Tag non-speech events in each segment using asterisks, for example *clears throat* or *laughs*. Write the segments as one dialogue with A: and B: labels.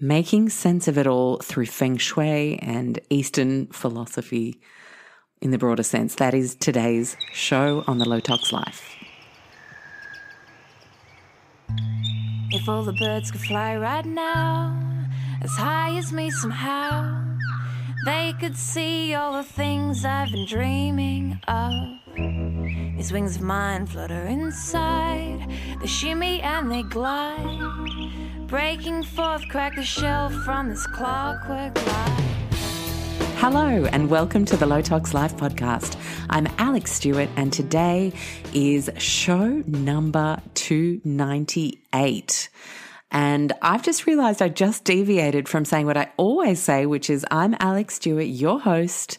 A: making sense of it all through feng shui and Eastern philosophy in the broader sense. That is today's show on the Low Tox Life.
B: If all the birds could fly right now, as high as me somehow, they could see all the things I've been dreaming of. These wings of mine flutter inside, they shimmy and they glide, breaking forth, crack the shell from this clockwork life.
A: Hello, and welcome to the Low Tox Life podcast. I'm Alex Stewart, and today is show number 298. And I've just realized I just deviated from saying what I always say, which is I'm Alex Stewart, your host.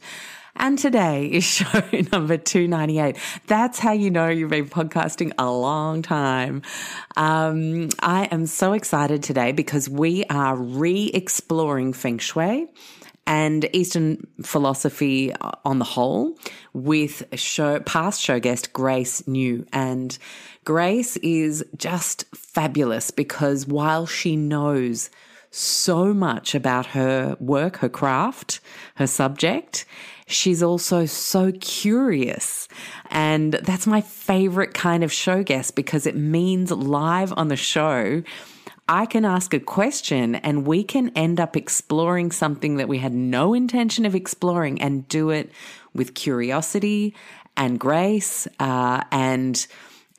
A: And today is *laughs* show number 298. That's how you know you've been podcasting a long time. Um, I am so excited today because we are re exploring feng shui and Eastern philosophy on the whole with show, past show guest Grace Niu. And Grace is just fabulous because while she knows so much about her work, her craft, her subject, she's also so curious. And that's my favorite kind of show guest because it means live on the show I can ask a question and we can end up exploring something that we had no intention of exploring and do it with curiosity and grace uh, and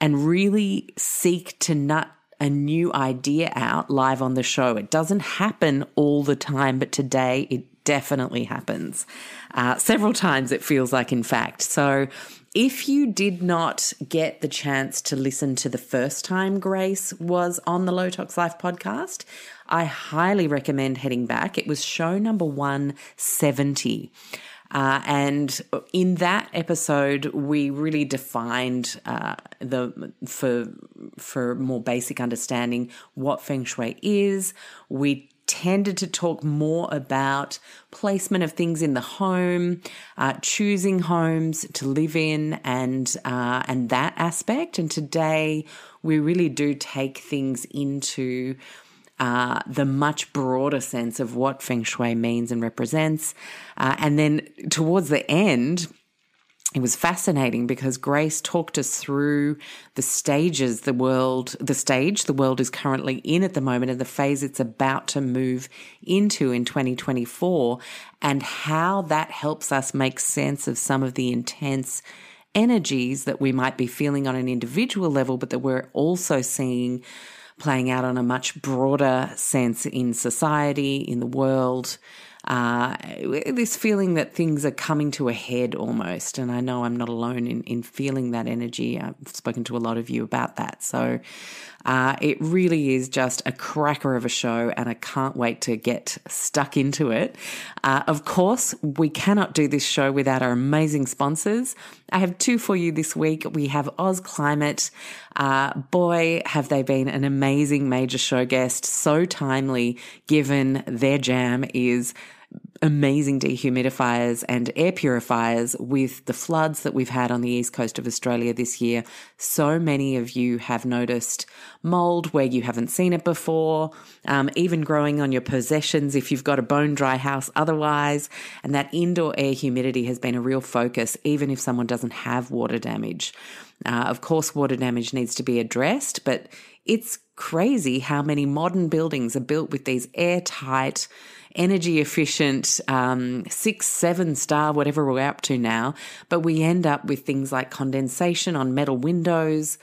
A: and really seek to nut a new idea out live on the show. It doesn't happen all the time, but today it definitely happens. Uh, several times it feels like, in fact. So if you did not get the chance to listen to the first time Grace was on the Low Tox Life podcast, I highly recommend heading back. It was show number 170. Uh, and in that episode, we really defined uh, the for for more basic understanding what feng shui is. We tended to talk more about placement of things in the home, uh, choosing homes to live in, and uh, and that aspect. And today we really do take things into uh, the much broader sense of what feng shui means and represents. Uh, and then towards the end, it was fascinating because Grace talked us through the stages the world, the stage the world is currently in at the moment and the phase it's about to move into in 2024 and how that helps us make sense of some of the intense energies that we might be feeling on an individual level, but that we're also seeing playing out on a much broader sense in society, in the world uh, this feeling that things are coming to a head almost. And I know I'm not alone in, in feeling that energy. I've spoken to a lot of you about that. So uh, it really is just a cracker of a show, and I can't wait to get stuck into it. Uh, of course, we cannot do this show without our amazing sponsors. I have two for you this week. We have Ausclimate. Uh, boy, have they been an amazing major show guest, so timely given their jam is amazing dehumidifiers and air purifiers with the floods that we've had on the east coast of Australia this year. So many of you have noticed mold where you haven't seen it before, um, even growing on your possessions if you've got a bone dry house otherwise. And that indoor air humidity has been a real focus, even if someone doesn't have water damage. Uh, of course, water damage needs to be addressed, but it's crazy how many modern buildings are built with these airtight, energy efficient, um, six, seven star, whatever we're up to now. But we end up with things like condensation on metal windows,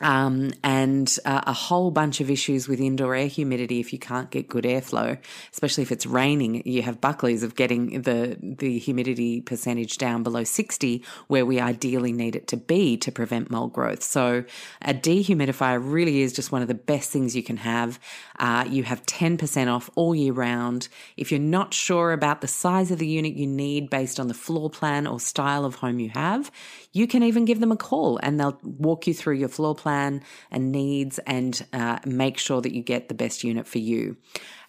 A: um, and uh, a whole bunch of issues with indoor air humidity if you can't get good airflow, especially if it's raining. You have buckleys of getting the the humidity percentage down below 60, where we ideally need it to be to prevent mold growth. So a dehumidifier really is just one of the best things you can have. Uh, you have 10% off all year round. If you're not sure about the size of the unit you need based on the floor plan or style of home you have, you can even give them a call and they'll walk you through your floor plan and needs and uh, make sure that you get the best unit for you.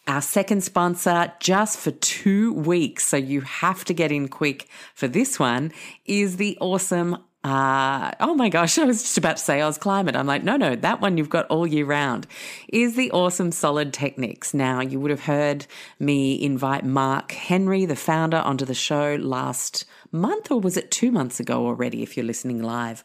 A: Our second sponsor, just for two weeks, so you have to get in quick for this one, is the awesome uh, oh my gosh, *laughs* I was just about to say Ausclimate. I'm like, no, no, that one you've got all year round is the awesome Solidteknics. Now, you would have heard me invite Mark Henry, the founder, onto the show last month, or was it two months ago already, if you're listening live?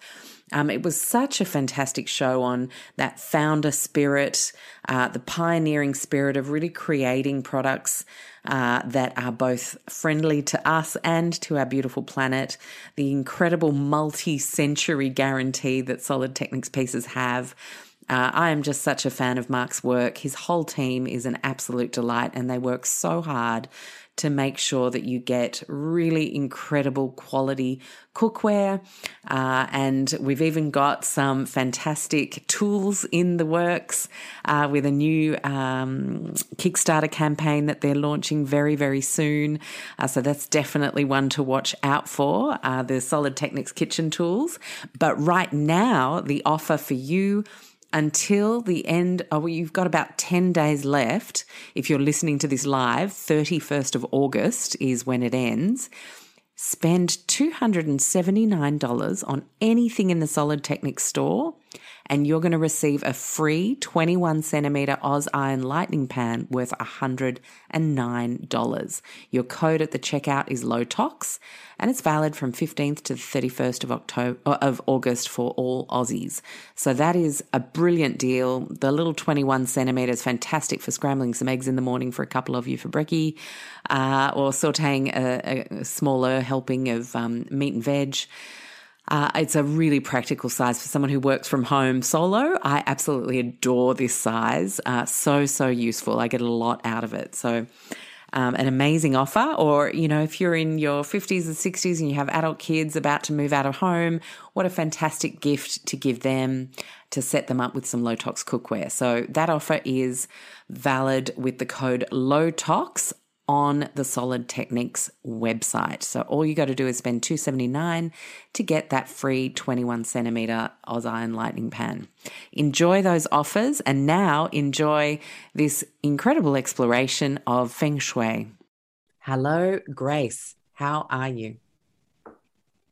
A: Um, it was such a fantastic show on that founder spirit, uh, the pioneering spirit of really creating products uh, that are both friendly to us and to our beautiful planet. The incredible multi century guarantee that Solidteknics pieces have. Uh, I am just such a fan of Mark's work. His whole team is an absolute delight, and they work so hard to make sure that you get really incredible quality cookware. Uh, and we've even got some fantastic tools in the works uh, with a new um, Kickstarter campaign that they're launching very, very soon. Uh, so that's definitely one to watch out for uh, the Solidteknics kitchen tools. But right now, the offer for you until the end. Oh, well, you've got about 10 days left. If you're listening to this live, 31st of August is when it ends. Spend $279 on anything in the Solidteknics store and you're going to receive a free 21 centimeter AUS-ION Lightning Pan worth $109. Your code at the checkout is LOWTOX and it's valid from 15th to the 31st of October of August for all Aussies. So that is a brilliant deal. The little 21 centimeters fantastic for scrambling some eggs in the morning for a couple of you for brekkie, uh, or sautéing a, a, smaller helping of um, meat and veg. Uh, it's a really practical size for someone who works from home solo. I absolutely adore this size. Uh, so, so useful. I get a lot out of it. So, um, an amazing offer. Or, you know, if you're in your 50s and 60s and you have adult kids about to move out of home, what a fantastic gift to give them to set them up with some low tox cookware. So, that offer is valid with the code low tox on the Solidteknics website. So all you got to do is spend 279 to get that free 21 centimeter AUS-ION Lightning Pan. Enjoy those offers and now enjoy this incredible exploration of Feng Shui. Hello, Grace. How are you?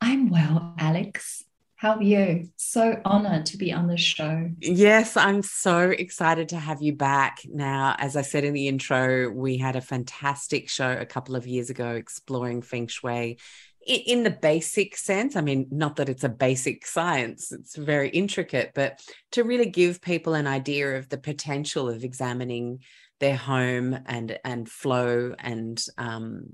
C: I'm well, Alex. How are you? So honored to be on the show.
A: Yes, I'm so excited to have you back. Now, as I said in the intro, we had a fantastic show a couple of years ago exploring feng shui in the basic sense. I mean, not that it's a basic science, it's very intricate, but to really give people an idea of the potential of examining their home and and flow and um,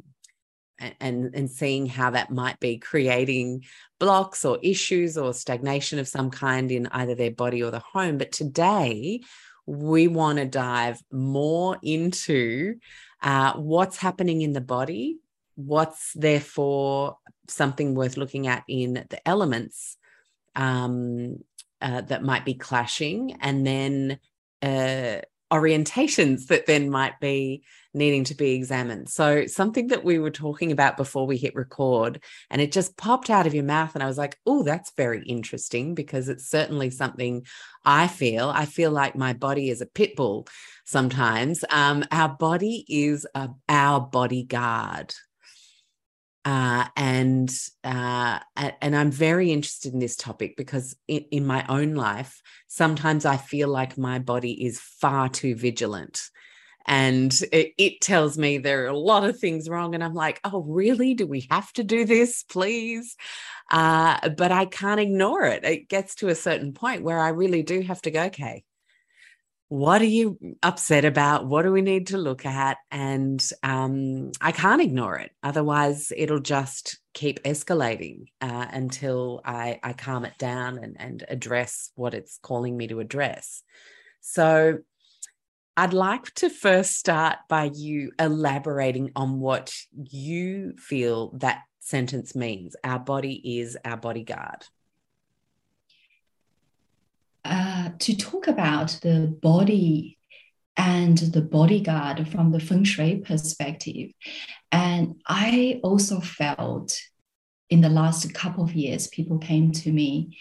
A: and and seeing how that might be creating blocks or issues or stagnation of some kind in either their body or the home. But today we want to dive more into uh, what's happening in the body what's therefore something worth looking at in the elements um, uh, that might be clashing and then uh, orientations that then might be needing to be examined. So, something that we were talking about before we hit record, and it just popped out of your mouth. And I was like, oh, that's very interesting because it's certainly something I feel. I feel like my body is a pit bull sometimes. Um, our body is a, our bodyguard. Uh, and uh, and I'm very interested in this topic because in, in my own life, sometimes I feel like my body is far too vigilant. And it, it, tells me there are a lot of things wrong and i'm like oh really? Do we have to do this please? Uh, but i can't ignore it. It gets to a certain point where i really do have to go okay what are you upset about what do we need to look at and um, i can't ignore it otherwise it'll just keep escalating uh, until I, I calm it down and, and address what it's calling me to address so I'd like to first start by you elaborating on what you feel that sentence means. Our body is our bodyguard.
C: Uh, to talk about the body and the bodyguard from the feng shui perspective. And I also felt in the last couple of years, people came to me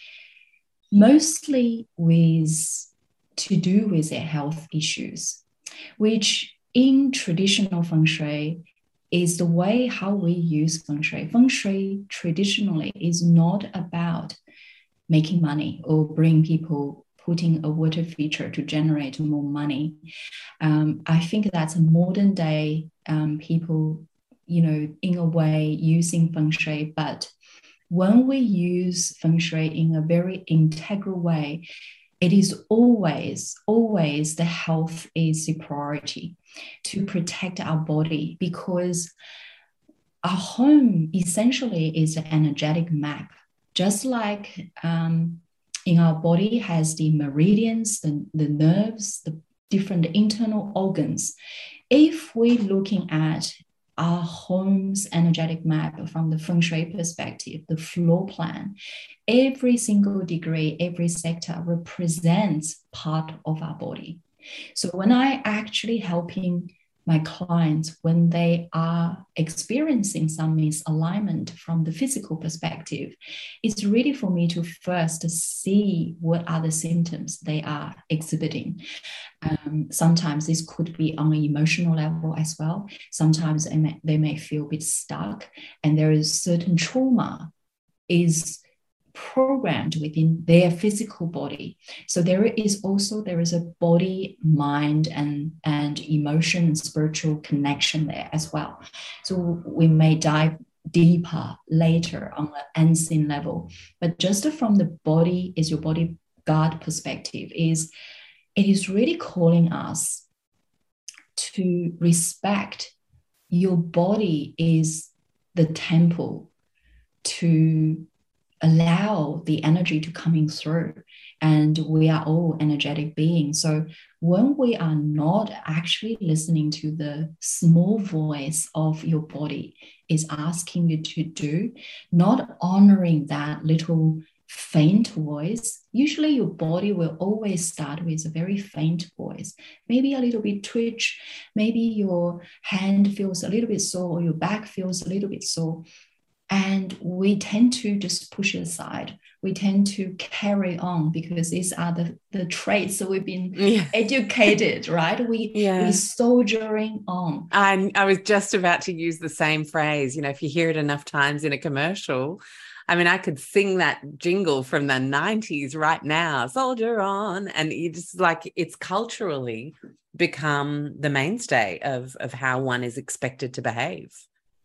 C: mostly with to do with their health issues, which in traditional feng shui is the way how we use feng shui. Feng shui traditionally is not about making money or bring people putting a water feature to generate more money. Um, I think that's a modern day um, people, you know, in a way using feng shui, but when we use feng shui in a very integral way, it is always, always the health is the priority to protect our body because our home essentially is an energetic map. Just like um, in our body has the meridians, the, the nerves, the different internal organs. If we're looking at our home's energetic map from the feng shui perspective, the floor plan, every single degree, every sector represents part of our body. So when I actually helping my clients when they are experiencing some misalignment from the physical perspective, it's really for me to first see what are the symptoms they are exhibiting. Um, sometimes this could be on an emotional level as well. Sometimes they may, they may feel a bit stuck, and there is certain trauma is programmed within their physical body. So there is also there is a body mind and and emotion and spiritual connection there as well. So we may dive deeper later on an unseen level but just from the body is your body guard perspective is it is really calling us to respect your body is the temple to allow the energy to coming through and we are all energetic beings. So when we are not actually listening to the small voice of your body is asking you to do not honoring that little faint voice usually your body will always start with a very faint voice. Maybe a little bit twitch maybe your hand feels a little bit sore or your back feels a little bit sore and we tend to just push it aside we tend to carry on because these are the, the traits that we've been yeah. educated right we yeah. we soldiering on
A: I, I was just about to use the same phrase you know if you hear it enough times in a commercial I mean, I could sing that jingle from the 90s right now, soldier on. And it's like it's culturally become the mainstay of, of how one is expected to behave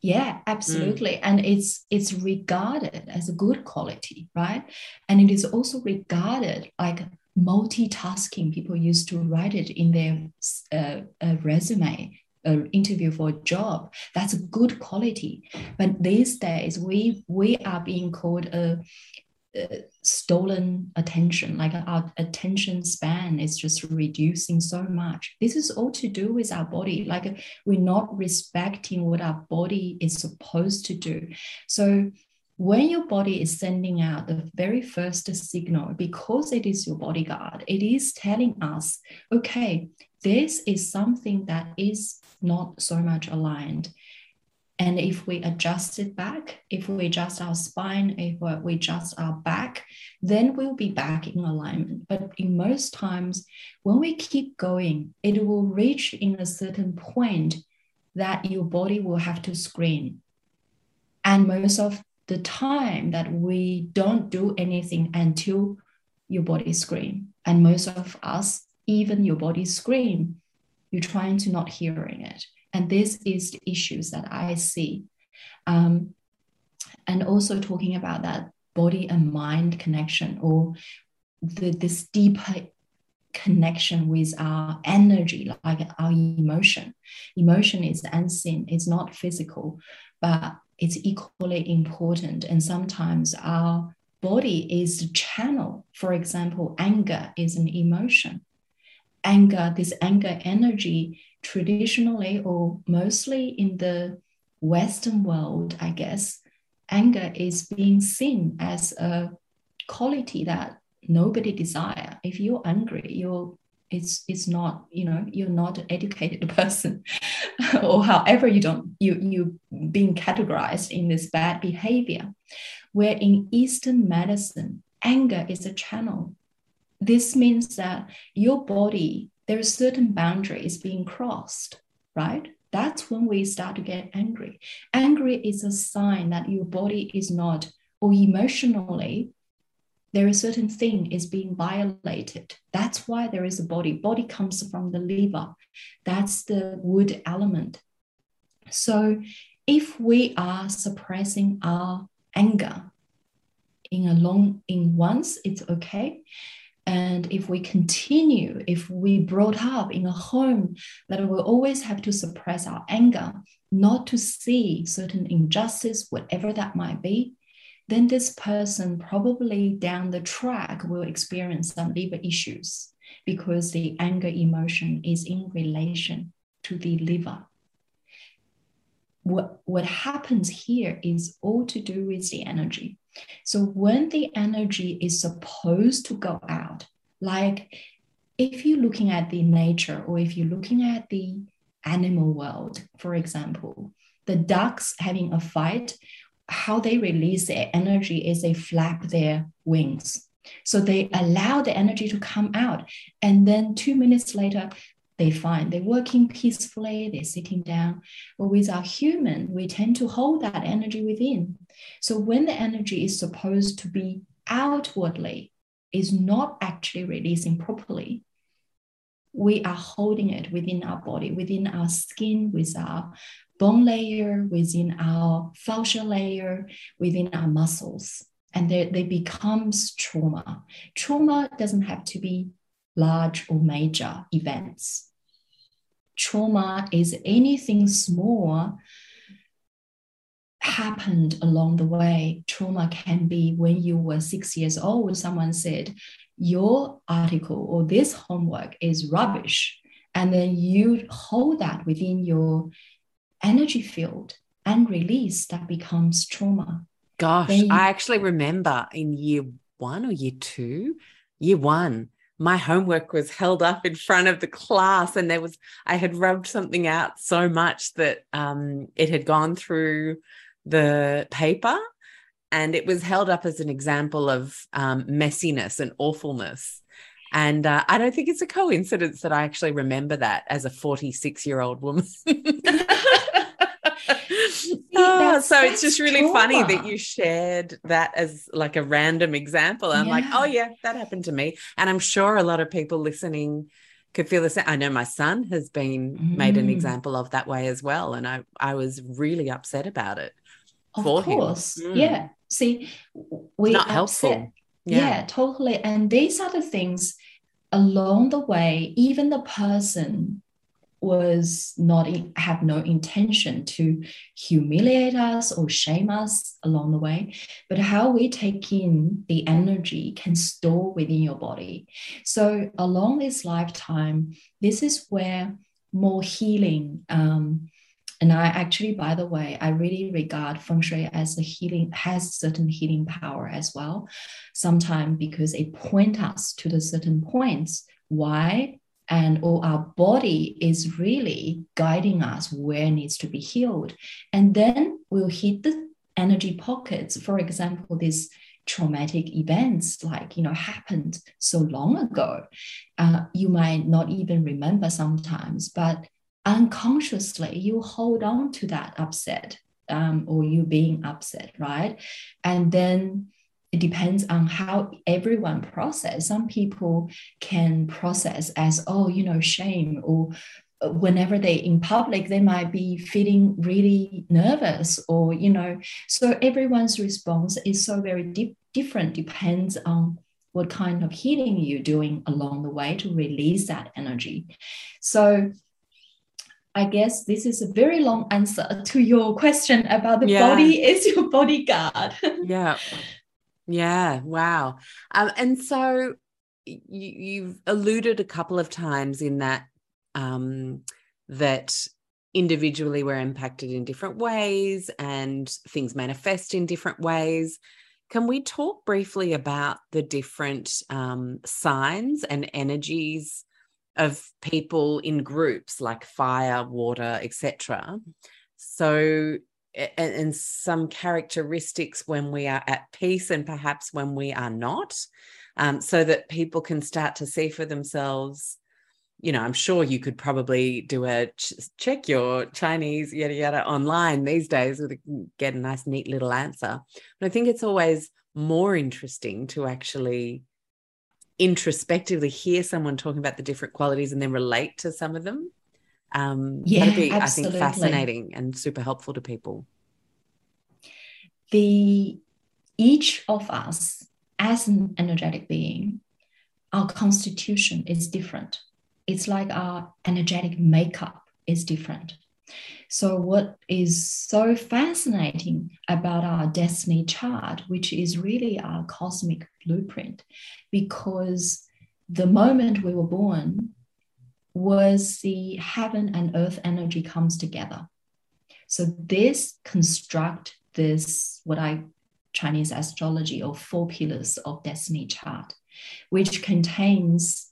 C: yeah absolutely. Mm. and it's it's regarded as a good quality right? And it is also regarded like multitasking. People used to write it in their uh, uh, resume uh, interview for a job. That's a good quality. But these days we we are being called a stolen attention like our attention span is just reducing so much. This is all to do with our body like we're not respecting what our body is supposed to do. So when your body is sending out the very first signal because it is your bodyguard it is telling us okay this is something that is not so much aligned and if we adjust it back, if we adjust our spine, if we adjust our back, then we'll be back in alignment. But in most times, when we keep going, it will reach in a certain point that your body will have to scream. And most of the time that we don't do anything until your body scream. And most of us, even your body scream, you're trying to not hearing it. And this is the issues that I see. Um, and also talking about that body and mind connection or the, this deeper connection with our energy, like our emotion. Emotion is unseen, it's not physical, but it's equally important. And sometimes our body is the channel. For example, anger is an emotion. Anger, this anger energy traditionally or mostly in the Western world, I guess, anger is being seen as a quality that nobody desire. If you're angry, you're it's it's not you know you're not an educated *laughs* person *laughs* or however you don't you you being categorized in this bad behavior where in eastern medicine anger is a channel this means that your body there are certain boundaries being crossed, right? that's when we start to get angry. Angry is a sign that your body is not, or emotionally, there is certain thing is being violated. That's why there is a body. Body comes from the liver. That's the wood element. So if we are suppressing our anger in a long in once, it's okay. And if we continue, if we brought up in a home that we always have to suppress our anger, not to see certain injustice, whatever that might be, then this person probably down the track will experience some liver issues because the anger emotion is in relation to the liver. What, what happens here is all to do with the energy. So when the energy is supposed to go out, like if you're looking at the nature or if you're looking at the animal world, for example, the ducks having a fight, how they release their energy is they flap their wings. So they allow the energy to come out. And then two minutes later, they find they're working peacefully, they're sitting down. But with our human, we tend to hold that energy within. So when the energy is supposed to be outwardly, is not actually releasing properly, we are holding it within our body, within our skin, with our bone layer, within our fascia layer, within our muscles. And they, they becomes trauma. Trauma doesn't have to be large or major events. Trauma is anything small happened along the way. Trauma can be when you were six years old, someone said, Your article or this homework is rubbish. And then you hold that within your energy field and release that becomes trauma.
A: Gosh, you- I actually remember in year one or year two, year one, my homework was held up in front of the class and there was i had rubbed something out so much that um, it had gone through the paper and it was held up as an example of um, messiness and awfulness. And uh, i don't think it's a coincidence that i actually remember that as a 46 year old woman *laughs* *laughs* *laughs* oh, so it's just really trauma. funny that you shared that as like a random example. I'm yeah. like, oh yeah, that happened to me. And I'm sure a lot of people listening could feel the same. I know my son has been mm. made an mm. example of that way as well. And I, I was really upset about it.
C: Of course. Mm. Yeah. See, we
A: not upset. helpful.
C: Yeah. yeah, totally. And these are the things along the way, even the person was not have no intention to humiliate us or shame us along the way but how we take in the energy can store within your body so along this lifetime this is where more healing um, and I actually, by the way, I really regard feng shui as a healing, has certain healing power as well. Sometimes because it point us to the certain points. Why? And or our body is really guiding us where needs to be healed. And then we'll hit the energy pockets. For example these traumatic events like you know happened so long ago. Uh, you might not even remember sometimes but unconsciously you hold on to that upset um, or you being upset right? And then it depends on how everyone process. Some people can process as, oh, you know, shame, or uh, whenever they in public, they might be feeling really nervous, or you know. So everyone's response is so very deep, different. Depends on what kind of healing you're doing along the way to release that energy. So I guess this is a very long answer to your question about the yeah. body is your bodyguard. *laughs*
A: yeah. Yeah, wow. Um, and so you, you've alluded a couple of times in that um, that individually we're impacted in different ways and things manifest in different ways. Can we talk briefly about the different um, signs and energies of people in groups like fire, water, etc.? So and, some characteristics when we are at peace and perhaps when we are not, um, so that people can start to see for themselves you know, I'm sure you could probably do a ch- check your Chinese yada yada online these days with a, get a nice neat little answer. But I think it's always more interesting to actually introspectively hear someone talking about the different qualities and then relate to some of them. Um,
C: yeah,
A: that'd be,
C: absolutely.
A: I think, fascinating and super helpful to people.
C: The each of us as an energetic being, our constitution is different. It's like our energetic makeup is different. So, what is so fascinating about our destiny chart, which is really our cosmic blueprint, because the moment we were born was the heaven and earth energy comes together. So, this construct this, what I Chinese astrology or four pillars of destiny chart, which contains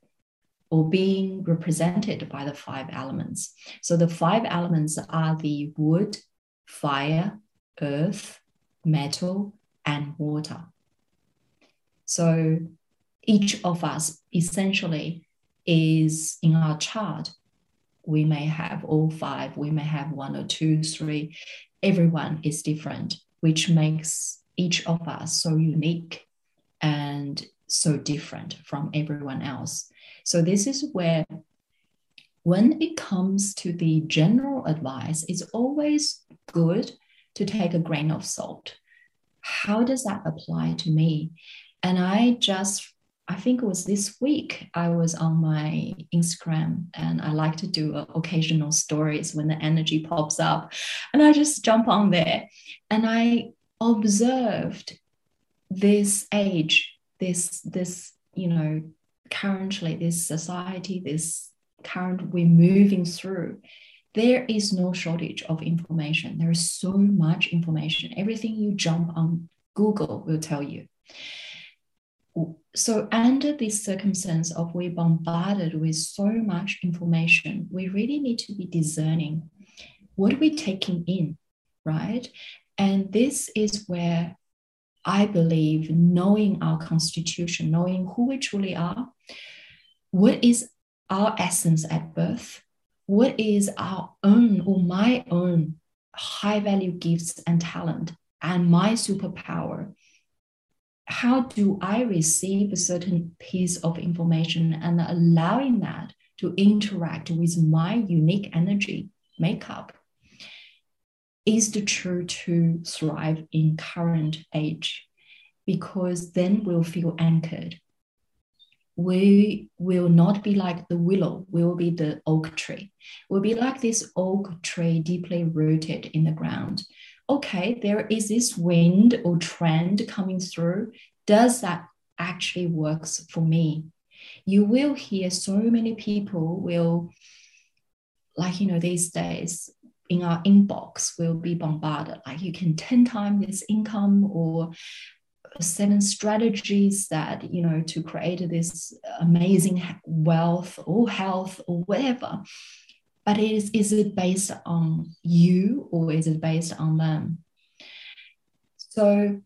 C: or being represented by the five elements. So the five elements are the wood, fire, earth, metal, and water. So each of us essentially is in our chart. We may have all five, we may have one or two, three. Everyone is different, which makes each of us so unique and so different from everyone else. So this is where when it comes to the general advice, it's always good to take a grain of salt. How does that apply to me? And I just, I think it was this week, I was on my Instagram and I like to do uh, occasional stories when the energy pops up. And I just jump on there and I observed this age, this, this, you know, currently this society, this current we're moving through, there is no shortage of information. There is so much information. Everything you jump on Google will tell you. So, under this circumstance of we're bombarded with so much information, we really need to be discerning. What are we taking in, right? And this is where I believe knowing our constitution, knowing who we truly are, what is our essence at birth, what is our own or my own high value gifts and talent and my superpower. How do I receive a certain piece of information and allowing that to interact with my unique energy makeup? is the true to thrive in current age because then we'll feel anchored. We will not be like the willow. We will be the oak tree. We'll be like this oak tree deeply rooted in the ground okay there is this wind or trend coming through. Does that actually works for me? You will hear so many people will like you know these days in our inbox will be bombarded. Like you can 10 times this income or seven strategies that you know to create this amazing wealth or health or whatever but is is it based on you or is it based on them? So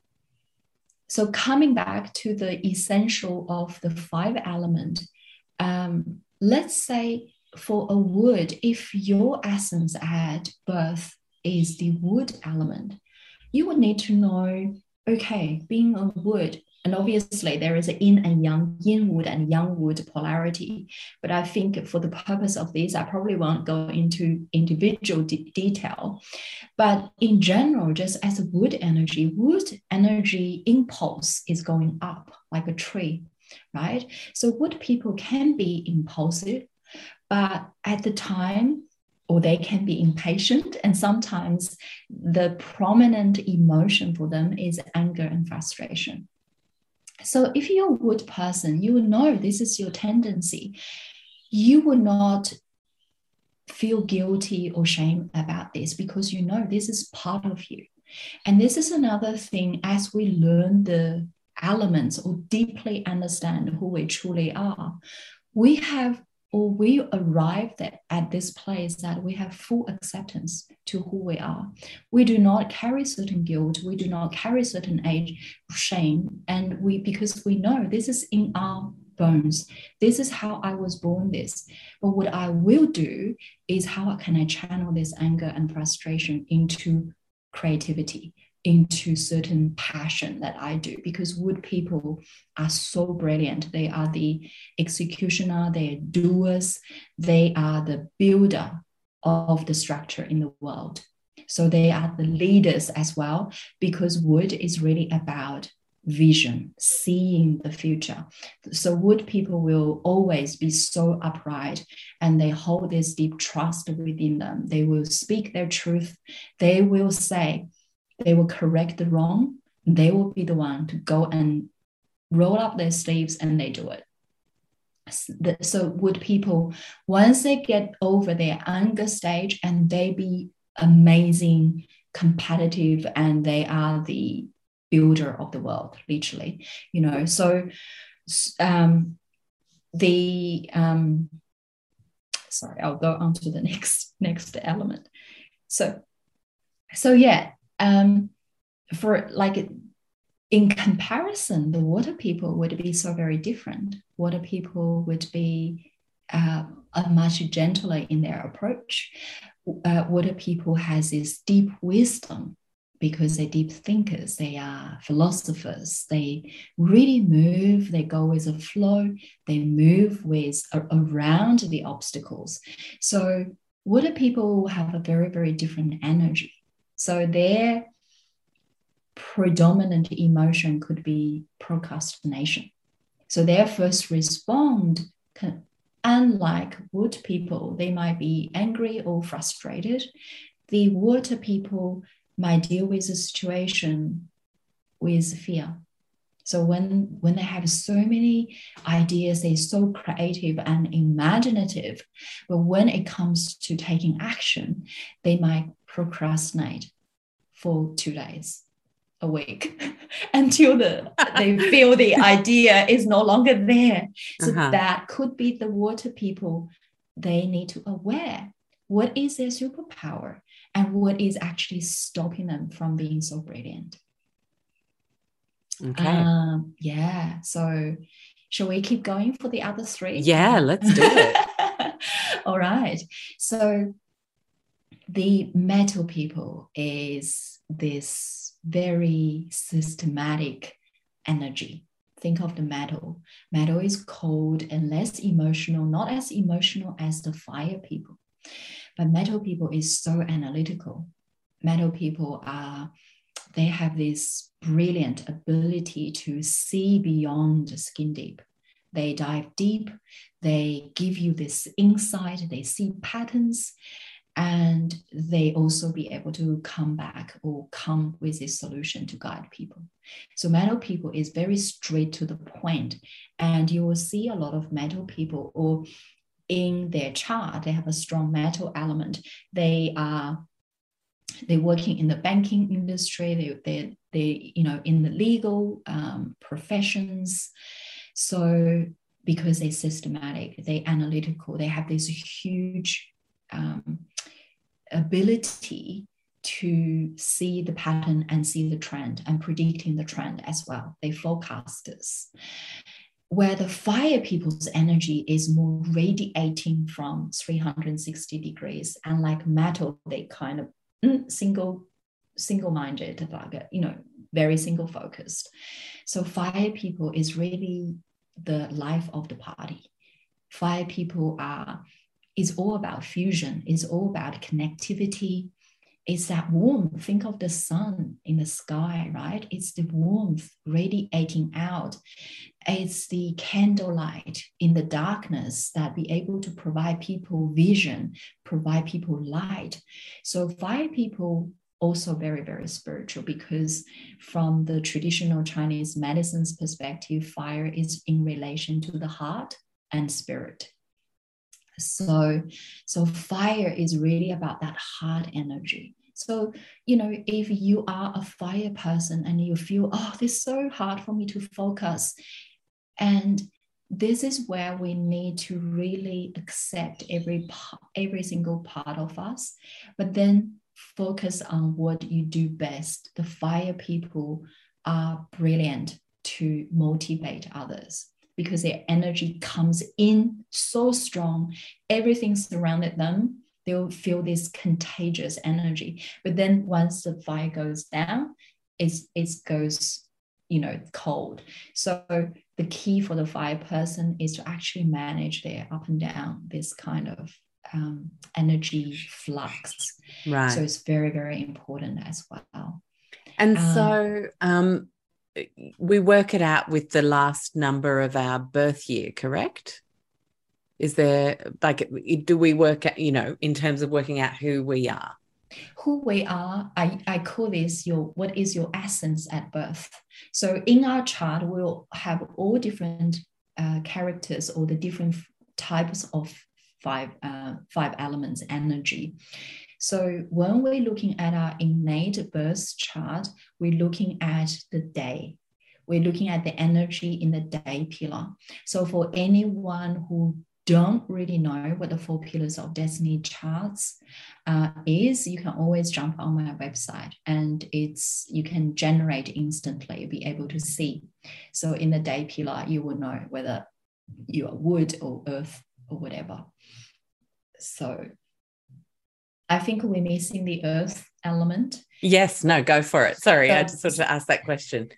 C: so coming back to the essential of the five element um, let's say for a wood, if your essence at birth is the wood element, you would need to know okay, being a wood, and obviously there is an yin and yang, yin wood and yang wood polarity. But I think for the purpose of this, I probably won't go into individual de- detail. But in general, just as wood energy, wood energy impulse is going up like a tree, right? So wood people can be impulsive but at the time, or they can be impatient, and sometimes the prominent emotion for them is anger and frustration. So if you're a wood person, you will know this is your tendency. You will not feel guilty or shame about this because you know this is part of you. And this is another thing as we learn the elements or deeply understand who we truly are, we have or we arrived at, at this place that we have full acceptance to who we are. We do not carry certain guilt, we do not carry certain age shame, and we because we know this is in our bones. This is how I was born this. But what I will do is how can I channel this anger and frustration into creativity, into certain passion that I do? Because wood people are so brilliant. They are the executioner, they are doers, they are the builder of the structure in the world. So they are the leaders as well, because wood is really about vision, seeing the future. So wood people will always be so upright and they hold this deep trust within them. They will speak their truth. They will say, they will correct the wrong. They will be the one to go and roll up their sleeves and they do it. So wood people, once they get over their anger stage and they be amazing, competitive, and they are the builder of the world, literally. You know, so um, the um, sorry, I'll go on to the *laughs* next next element. So, so yeah, um, for like in comparison, the water people would be so very different. Water people would be uh, much gentler in their approach. Uh, water people has this deep wisdom because they're deep thinkers, they are philosophers, they really move, they go with the flow, they move with around the obstacles. So water people have a very, very different energy. So their predominant emotion could be procrastination. So their first respond unlike wood people, they might be angry or frustrated. The water people might deal with the situation with fear. So when when they have so many ideas, they're so creative and imaginative, but when it comes to taking action, they might procrastinate for two days, a week, *laughs* until the they feel the *laughs* idea is no longer there. So uh-huh. that could be the water people. They need to aware what is their superpower and what is actually stopping them from being so brilliant. Okay. Um, yeah. So, shall we keep going for the other three?
A: Yeah, let's do it. *laughs*
C: All right. So, the metal people is this very systematic energy. Think of the metal. Metal is cold and less emotional, not as emotional as the fire people. But metal people is so analytical. Metal people are, they have this brilliant ability to see beyond the skin deep. They dive deep, they give you this insight, they see patterns, and they also be able to come back or come with a solution to guide people. So metal people is very straight to the point, and you will see a lot of metal people or in their chart, they have a strong metal element. They are they're working in the banking industry. They they they you know in the legal um, professions. So because they're systematic, they're analytical, they have this huge um, ability to see the pattern and see the trend and predicting the trend as well. They forecasters where the fire people's energy is more radiating from 360 degrees and like metal they kind of mm, single single minded like you know very single focused so fire people is really the life of the party. Fire people are is all about fusion is all about connectivity it's that warmth. Think of the sun in the sky, right? It's the warmth radiating out. It's the candlelight in the darkness that be able to provide people vision, provide people light. So fire people also very very spiritual because from the traditional chinese medicine's perspective fire is in relation to the heart and spirit so so fire is really about that heart energy. So you know if you are a fire person and you feel oh this is so hard for me to focus and this is where we need to really accept every every single part of us but then focus on what you do best. The fire people are brilliant to motivate others because their energy comes in so strong, everything surrounded them. They'll feel this contagious energy. But then once the fire goes down, it's, it goes, you know, cold. So the key for the fire person is to actually manage their up and down, this kind of um, energy flux.
A: Right.
C: So it's very, very important as well.
A: And um, so um, we work it out with the last number of our birth year, correct? Is there like, do we work at, you know, in terms of working out who we are?
C: Who we are, I, I call this your what is your essence at birth. So in our chart, we'll have all different uh, characters or the different types of five uh, five elements energy. So when we're looking at our innate birth chart, we're looking at the day. We're looking at the energy in the day pillar. So for anyone who don't really know what the four pillars of destiny charts uh, is, you can always jump on my website and it's you can generate instantly, be able to see. So in the day pillar, you will know whether you are wood or earth or whatever. So I think we're missing the earth element.
A: Yes, no, go for it. Sorry, so, I just sort of asked that question.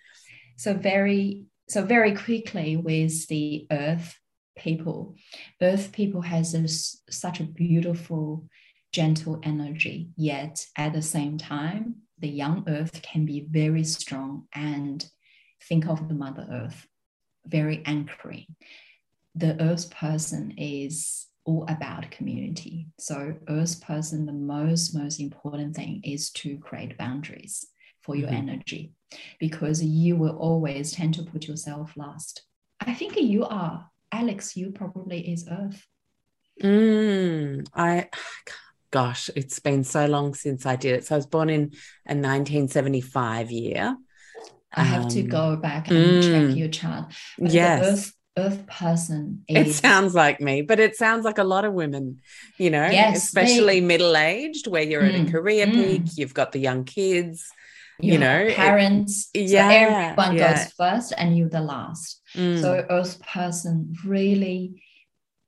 C: So very, so very quickly with the earth people, earth people has this, such a beautiful, gentle energy. Yet at the same time, the young earth can be very strong and think of the mother earth, very anchoring. The earth person is all about community. So, Earth person, the most, most important thing is to create boundaries for your mm-hmm. energy because you will always tend to put yourself last. I think you are, Alex, you probably is Earth.
A: Mm, I, gosh, it's been so long since I did it. So I was born in a 1975 year.
C: I have um, to go back and mm, check your chart.
A: But yes.
C: Earth person
A: is, it sounds like me but it sounds like a lot of women you know yes, especially middle aged where you're mm, at a mm, career mm. peak you've got the young kids you, you know
C: parents it, yeah so everyone yeah. goes first and you the last mm. so earth person really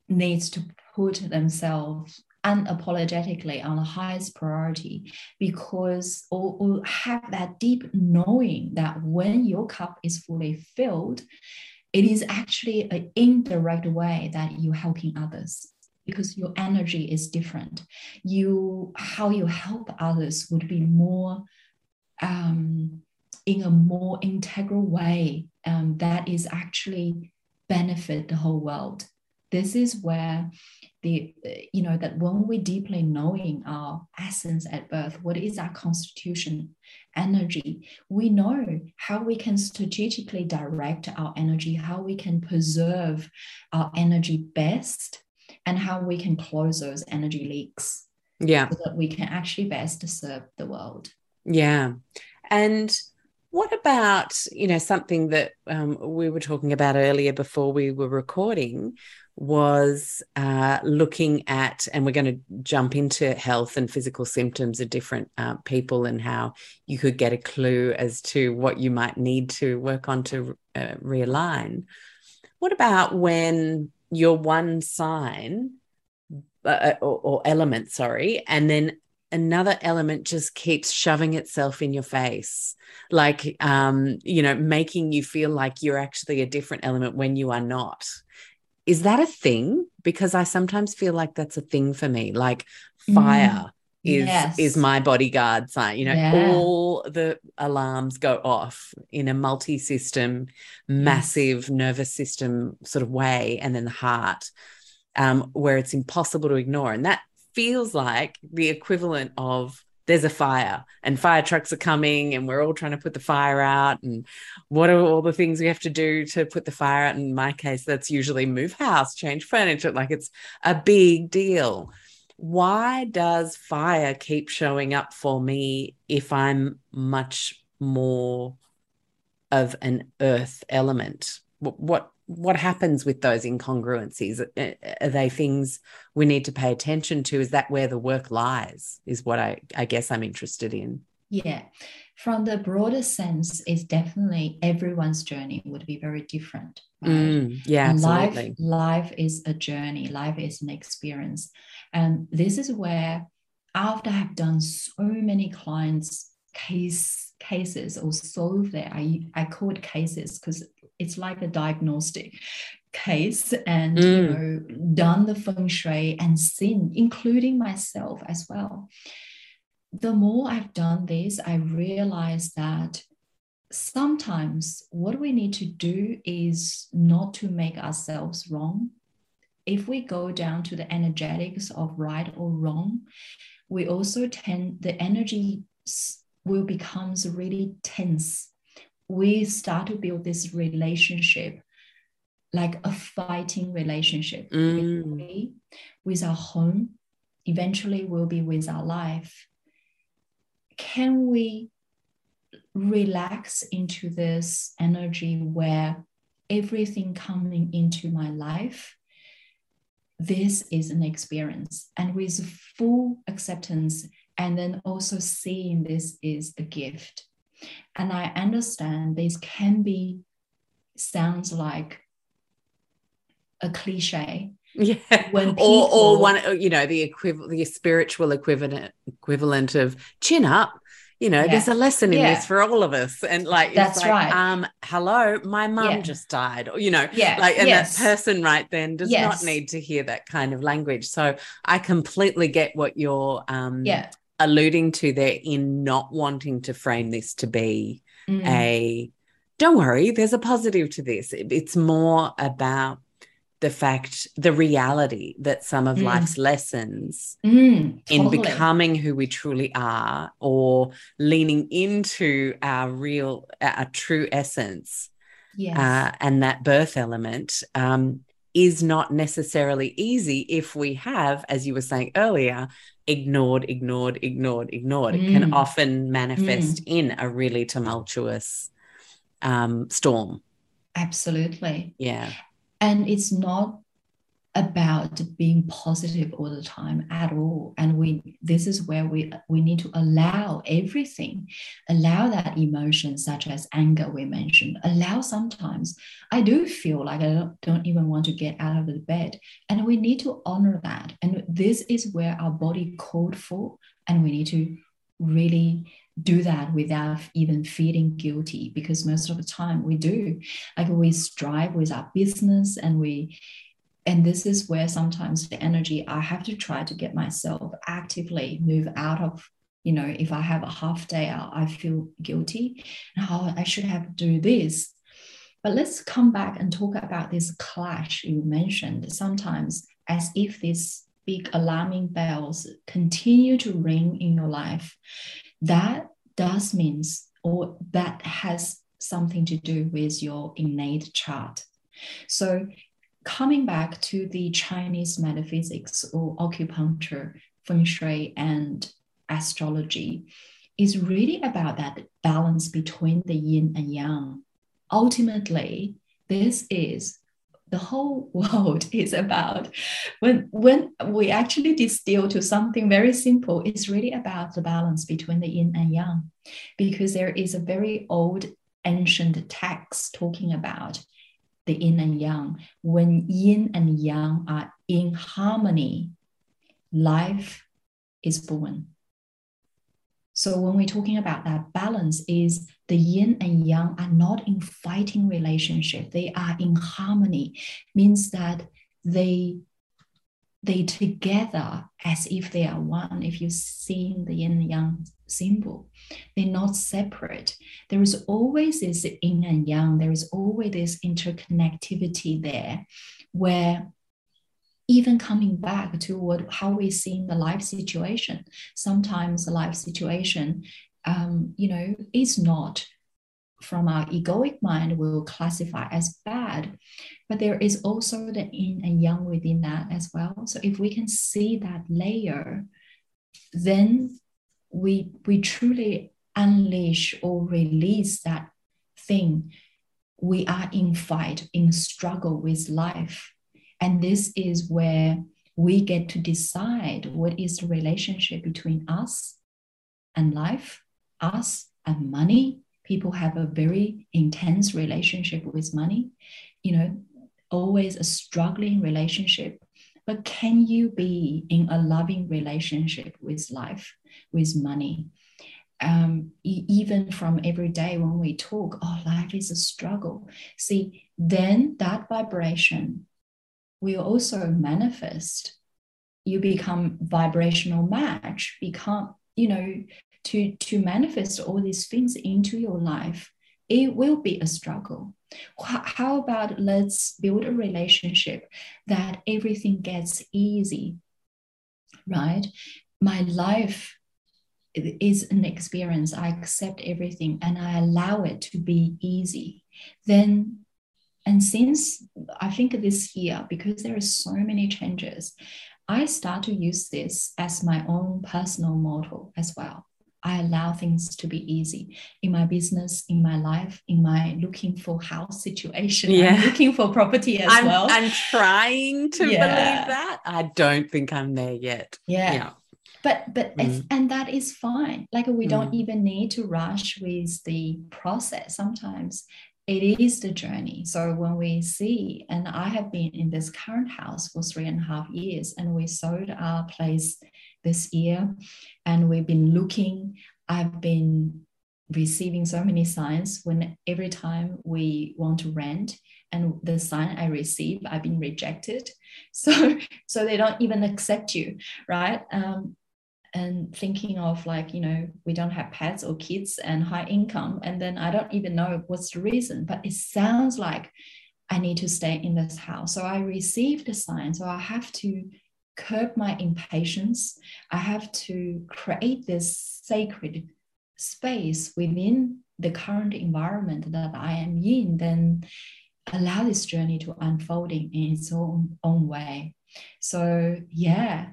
C: needs to put themselves unapologetically on the highest priority because or, or have that deep knowing that when your cup is fully filled it is actually an indirect way that you're helping others because your energy is different. You how you help others would be more um, in a more integral way um, that is actually benefit the whole world this is where the you know that when we deeply knowing our essence at birth what is our constitution energy we know how we can strategically direct our energy how we can preserve our energy best and how we can close those energy leaks
A: yeah.
C: so that we can actually best serve the world.
A: Yeah. And what about you know something that um, we were talking about earlier before we were recording was uh, looking at, and we're going to jump into health and physical symptoms of different uh, people and how you could get a clue as to what you might need to work on to uh, realign. What about when you're one sign uh, uh, or, or element, sorry, and then another element just keeps shoving itself in your face like um you know making you feel like you're actually a different element when you are not is that a thing? Because I sometimes feel like that's a thing for me. Like fire mm, is yes. is my bodyguard sign. You know, yeah. all the alarms go off in a multi-system, massive yes. nervous system sort of way, and then the heart, um, where it's impossible to ignore. And that feels like the equivalent of there's a fire and fire trucks are coming and we're all trying to put the fire out. And what are all the things we have to do to put the fire out? In my case that's usually move house change furniture like it's a big deal. Why does fire keep showing up for me if i'm much more of an earth element? What happens with those incongruencies? Are they things we need to pay attention to? Is that where the work lies? Is what I, I guess I'm interested in.
C: Yeah. From the broader sense, it's definitely everyone's journey would be very different.
A: Right? Mm, yeah,
C: absolutely. Life, life is a journey, life is an experience. And this is where, after I've done so many clients' case cases or solve their, I, I call it cases because it's like a diagnostic case and mm. you know done the feng shui and seen including myself as well. The more i've done this i realize that sometimes what we need to do is not to make ourselves wrong. If we go down to the energetics of right or wrong we also tend the energy will becomes really tense we start to build this relationship like a fighting relationship.
A: Mm.
C: with, with our home eventually will be with our life. Can we relax into this energy where everything coming into my life this is an experience and with full acceptance and then also seeing this is a gift and i understand this can be sounds like a cliche.
A: Yeah. When people, *laughs* or or one you know the equivalent the spiritual equivalent equivalent of chin up. You know, yeah. there's a lesson in yeah. this for all of us. And like
C: that's
A: like,
C: right.
A: Um, hello, my mum yeah. just died. Or, you know,
C: yeah.
A: like and yes. that person right then does yes. not need to hear that kind of language. So I completely get what you're um
C: yeah.
A: Alluding to there in not wanting to frame this to be
C: mm.
A: a don't worry, there's a positive to this. It's more about the fact, the reality that some of mm. life's lessons
C: mm,
A: totally. in becoming who we truly are or leaning into our real, our true essence
C: yes.
A: uh, and that birth element um, is not necessarily easy if we have, as you were saying earlier, ignored, ignored, ignored, ignored. Mm. It can often manifest mm. in a really tumultuous um, storm.
C: Absolutely.
A: Yeah
C: and it's not about being positive all the time at all. And we this is where we we need to allow everything allow that emotion such as anger we mentioned allow sometimes i do feel like i don't, don't even want to get out of the bed. And we need to honor that. And this is where our body called for. And we need to really do that without even feeling guilty because most of the time we do. Like we strive with our business and we and this is where sometimes the energy i have to try to get myself actively move out of you know if i have a half day i feel guilty. And how i should have to do this. But let's come back and talk about this clash you mentioned. Sometimes as if these big alarming bells continue to ring in your life that does means or that has something to do with your innate chart. So coming back to the Chinese metaphysics or acupuncture, feng shui, and astrology, is really about that balance between the yin and yang. Ultimately, this is the whole *laughs* world is about when when we actually distill to something very simple it's really about the balance between the yin and yang because there is a very old ancient text talking about the yin and yang when yin and yang are in harmony life is born so when we're talking about that balance is the yin and yang are not in fighting relationship. They are in harmony, means that they they together as if they are one. If you're seeing the yin and yang symbol, they're not separate. There is always this yin and yang. There is always this interconnectivity there, where even coming back to what how we see in the life situation sometimes the life situation um, you know is not from our egoic mind will classify as bad but there is also the yin and yang within that as well so if we can see that layer then we we truly unleash or release that thing we are in fight in struggle with life and this is where we get to decide what is the relationship between us and life us and money. People have a very intense relationship with money, you know, always a struggling relationship. But can you be in a loving relationship with life, with money? Um, even from every day when we talk, oh, life is a struggle. See, then that vibration will also manifest. You become vibrational match, become, you know, to, to manifest all these things into your life, it will be a struggle. How about let's build a relationship that everything gets easy, right? My life is an experience. I accept everything and I allow it to be easy. Then, and since I think this year, because there are so many changes, I start to use this as my own personal motto as well. I allow things to be easy in my business, in my life, in my looking for house situation. Yeah. I'm looking for property as
A: I'm,
C: well.
A: I'm trying to yeah. believe that. I don't think I'm there yet.
C: Yeah. yeah. But but mm. and that is fine. Like we mm. don't even need to rush with the process. Sometimes it is the journey. So when we see, and I have been in this current house for three and a half years, and we sold our place this year. And we've been looking, I've been receiving so many signs when every time we want to rent and the sign I receive, I've been rejected. *laughs* So, so they don't even accept you, right? Um, and thinking of like, you know, we don't have pets or kids and high income. And then I don't even know what's the reason, but it sounds like I need to stay in this house. So I received a sign. So I have to curb my impatience. I have to create this sacred space within the current environment that I am in, then allow this journey to unfolding in its own, own way. So yeah,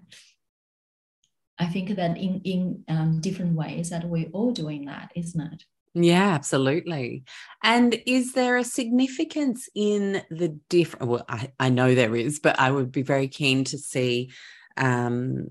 C: I think that in in um, different ways that we're all doing that, isn't it?
A: Yeah, absolutely. And is there a significance in the different? Well, I, I know there is, but I would be very keen to see um,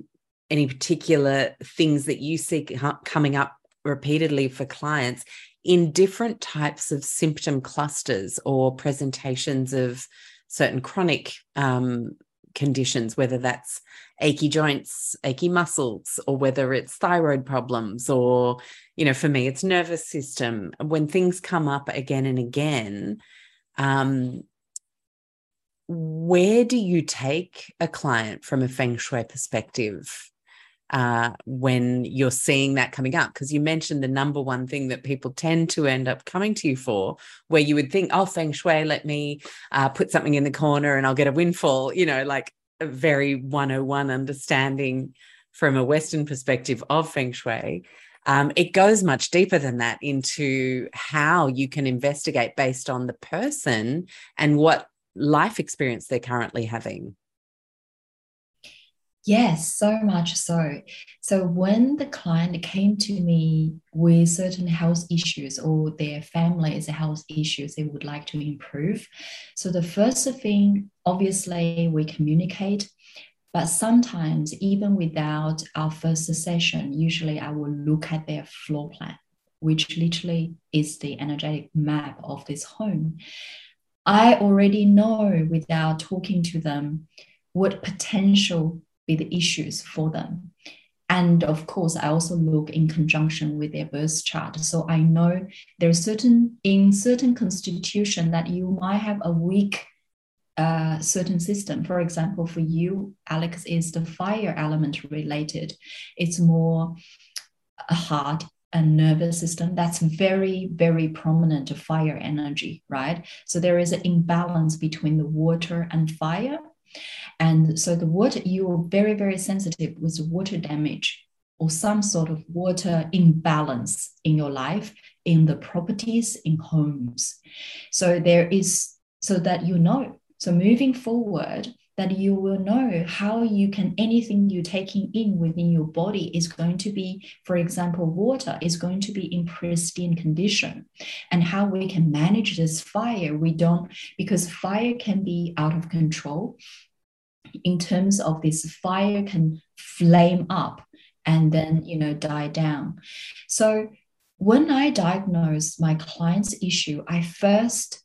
A: any particular things that you see coming up repeatedly for clients in different types of symptom clusters or presentations of certain chronic um, conditions, whether that's achy joints, achy muscles, or whether it's thyroid problems, or, you know, for me, it's nervous system. When things come up again and again, um, where do you take a client from a feng shui perspective uh, when you're seeing that coming up? Because you mentioned the number one thing that people tend to end up coming to you for, where you would think, oh, feng shui, let me uh, put something in the corner and I'll get a windfall, you know, like a very 101 understanding from a Western perspective of feng shui. Um, it goes much deeper than that into how you can investigate based on the person and what life experience they're currently having.
C: Yes, so much so. So when the client came to me with certain health issues or their family's health issues they would like to improve, so the first thing, obviously, we communicate. But sometimes, even without our first session, usually I will look at their floor plan, which literally is the energetic map of this home. I already know without talking to them what potential be the issues for them. And of course, I also look in conjunction with their birth chart. So I know there's certain in certain constitution that you might have a weak uh, certain system. For example, for you, Alex, is the fire element related. It's more a heart and nervous system that's very very prominent fire energy right so there is an imbalance between the water and fire and so the water, you are very, very sensitive with water damage or some sort of water imbalance in your life, in the properties, in homes. So there is, so that you know. So moving forward, that you will know how you can anything you're taking in within your body is going to be for example water is going to be in pristine condition and how we can manage this fire we don't because fire can be out of control in terms of this fire can flame up and then you know die down so when I diagnose my client's issue, I first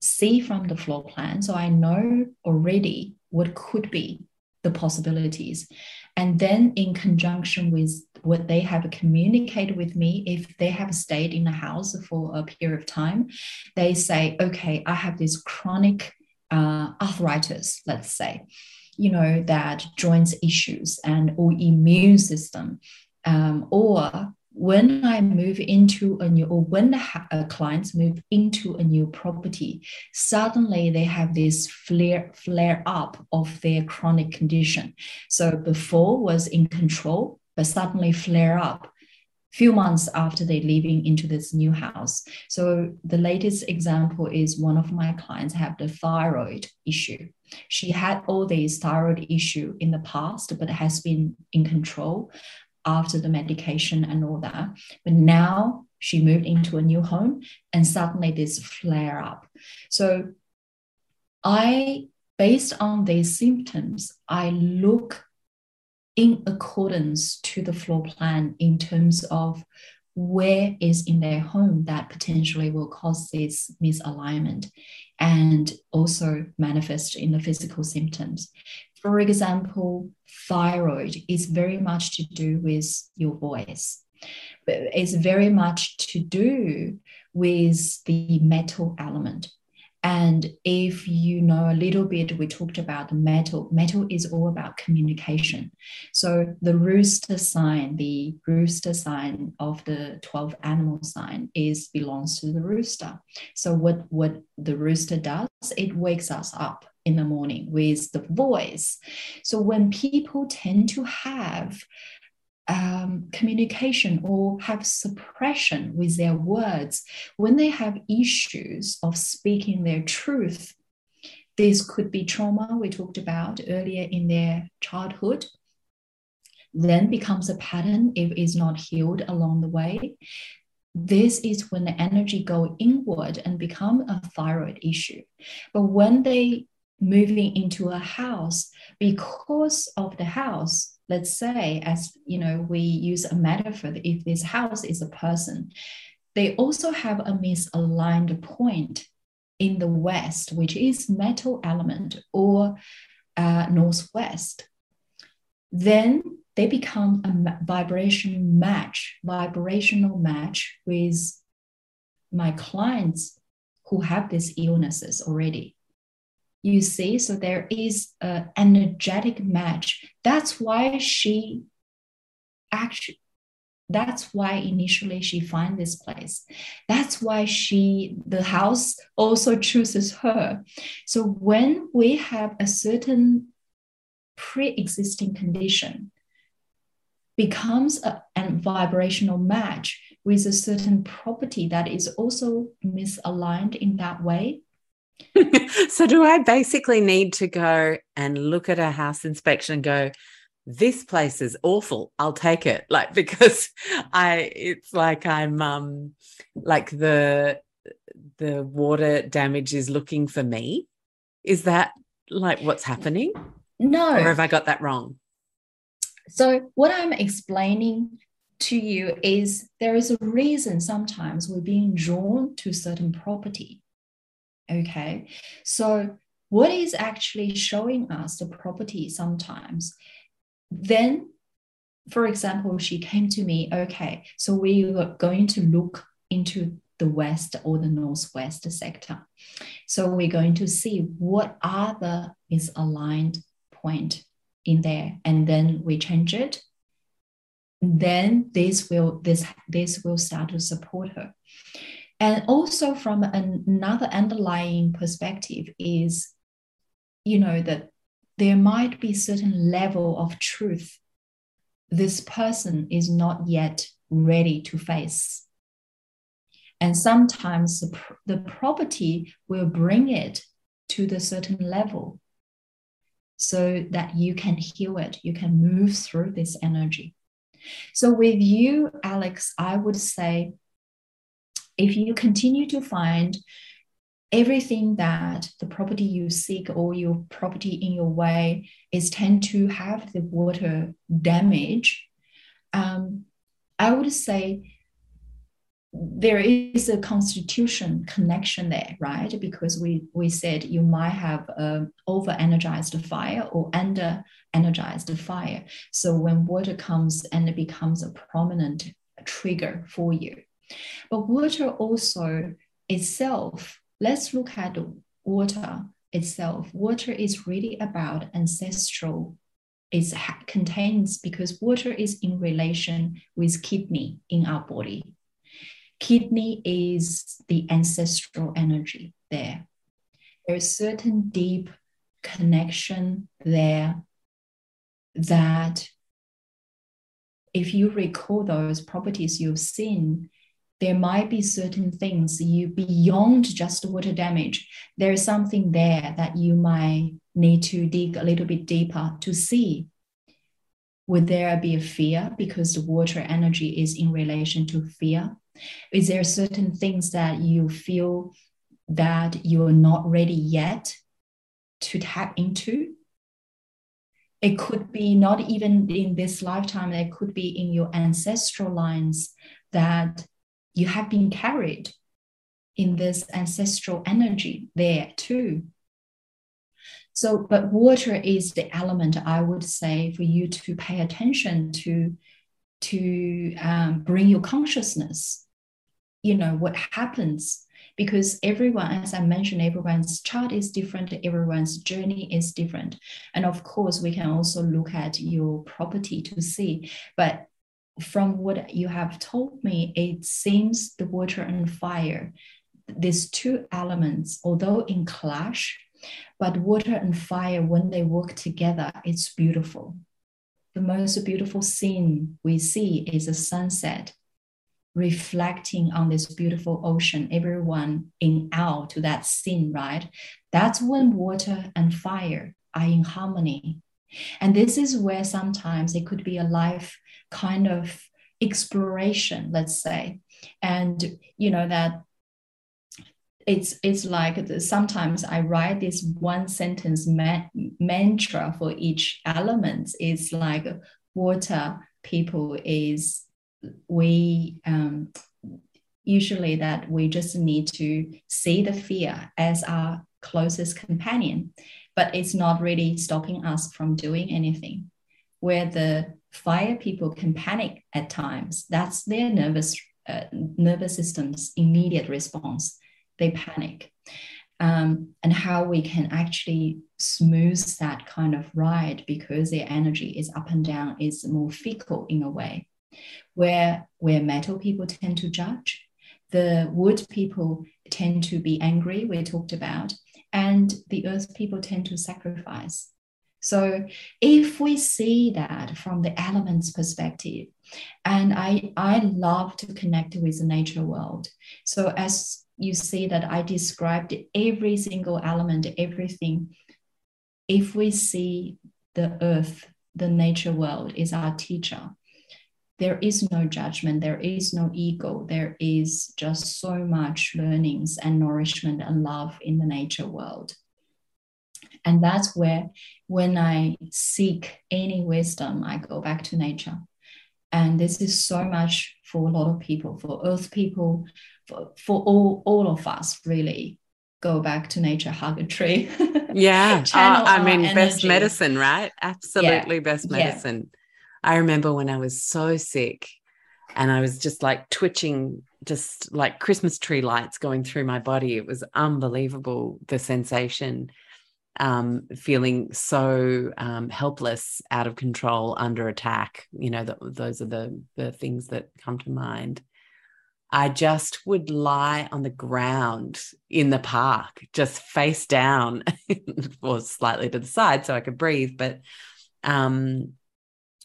C: see from the floor plan. So I know already what could be the possibilities. And then, in conjunction with what they have communicated with me, if they have stayed in the house for a period of time, they say, okay, I have this chronic uh, arthritis, let's say, you know, that joints issues and or immune system, um, or when I move into a new, or when the uh, clients move into a new property, suddenly they have this flare, flare up of their chronic condition. So before was in control, but suddenly flare up few months after they leaving into this new house. So the latest example is one of my clients have the thyroid issue. She had all these thyroid issue in the past, but has been in control after the medication and all that. But now she moved into a new home and suddenly this flare up. So I, based on these symptoms, I look in accordance to the floor plan in terms of where is in their home that potentially will cause this misalignment and also manifest in the physical symptoms. For example, thyroid is very much to do with your voice. It's very much to do with the metal element. And if you know a little bit, we talked about the metal. Metal is all about communication. So the rooster sign, the rooster sign of the 12 animal sign is belongs to the rooster. So what, what the rooster does, it wakes us up in the morning with the voice. So when people tend to have um, communication or have suppression with their words, when they have issues of speaking their truth, this could be trauma we talked about earlier in their childhood, then becomes a pattern if it's not healed along the way. This is when the energy go inward and become a thyroid issue. But when they moving into a house. Because of the house let's say as you know we use a metaphor if this house is a person they also have a misaligned point in the west which is metal element or uh, northwest. Then they become a vibration match vibrational match with my clients who have these illnesses already you see. So there is an energetic match. That's why she actually that's why initially she find this place. That's why she the house also chooses her. So when we have a certain pre-existing condition becomes a, a vibrational match with a certain property that is also misaligned in that way *laughs*
A: so do I basically need to go and look at a house inspection and go, this place is awful. I'll take it. *laughs* Like because I it's like I'm um like the the water damage is looking for me. Is that like what's happening?
C: No.
A: Or have I got that wrong?
C: So what I'm explaining to you is there is a reason sometimes we're being drawn to certain property Okay. So, what is actually showing us the property sometimes? Then, for example, she came to me, okay, so we were going to look into the west or the northwest sector. So we're going to see what are the misaligned point in there, and then we change it. Then this will this this will start to support her. And also from another underlying perspective is, you know, that there might be certain level of truth this person is not yet ready to face. And sometimes the, the property will bring it to the certain level so that you can heal it, you can move through this energy. So, with you, Alex, I would say if you continue to find everything that the property you seek or your property in your way is tend to have the water damage, um, I would say there is a constitution connection there, right? Because we we said you might have a over energized fire or under energized fire. So when water comes and it becomes a prominent trigger for you. But water also itself, let's look at water itself. Water is really about ancestral it contains because water is in relation with kidney in our body Kidney is the ancestral energy there. There's certain deep connection there that if you recall those properties you've seen, there might be certain things you beyond just water damage. There's something there that you might need to dig a little bit deeper to see. Would there be a fear because the water energy is in relation to fear? Is there certain things that you feel that you're not ready yet to tap into? It could be not even in this lifetime, it could be in your ancestral lines that you have been carried in this ancestral energy there too. So, but water is the element I would say for you to pay attention to, to um, bring your consciousness you know what happens. Because everyone as i mentioned everyone's chart is different everyone's journey is different. And of course we can also look at your property to see. But from what you have told me it seems the water and fire these two elements although in clash but water and fire when they work together it's beautiful the most beautiful scene we see is a sunset reflecting on this beautiful ocean, everyone in awe to that scene, right? That's when water and fire are in harmony. And this is where sometimes it could be a life kind of exploration, let's say. And you know that it's it's like sometimes I write this one sentence ma- mantra for each element. It's like water people is we um, usually that we just need to see the fear as our closest companion, but it's not really stopping us from doing anything. Where the fire people can panic at times, that's their nervous uh, nervous system's immediate response. They panic. Um, and how we can actually smooth that kind of ride because their energy is up and down, is more fickle in a way where where metal people tend to judge the wood people tend to be angry we talked about and the earth people tend to sacrifice. So if we see that from the elements perspective and i i love to connect with the nature world. So as you see that i described every single element everything if we see the earth the nature world is our teacher there is no judgment, there is no ego, there is just so much learnings and nourishment and love in the nature world. And that's where, when I seek any wisdom, I go back to nature. And this is so much for a lot of people, for earth people, for, for all, all of us, really. Go back to nature, hug a tree.
A: yeah. uh, I mean, energy. best medicine, right? Absolutely yeah. best medicine. Yeah I remember when I was so sick and I was just like twitching, just like Christmas tree lights going through my body. It was unbelievable, the sensation, um, feeling so um, helpless, out of control, under attack. You know, the, those are the, the things that come to mind. I just would lie on the ground in the park, just face down *laughs* or slightly to the side so I could breathe. But um,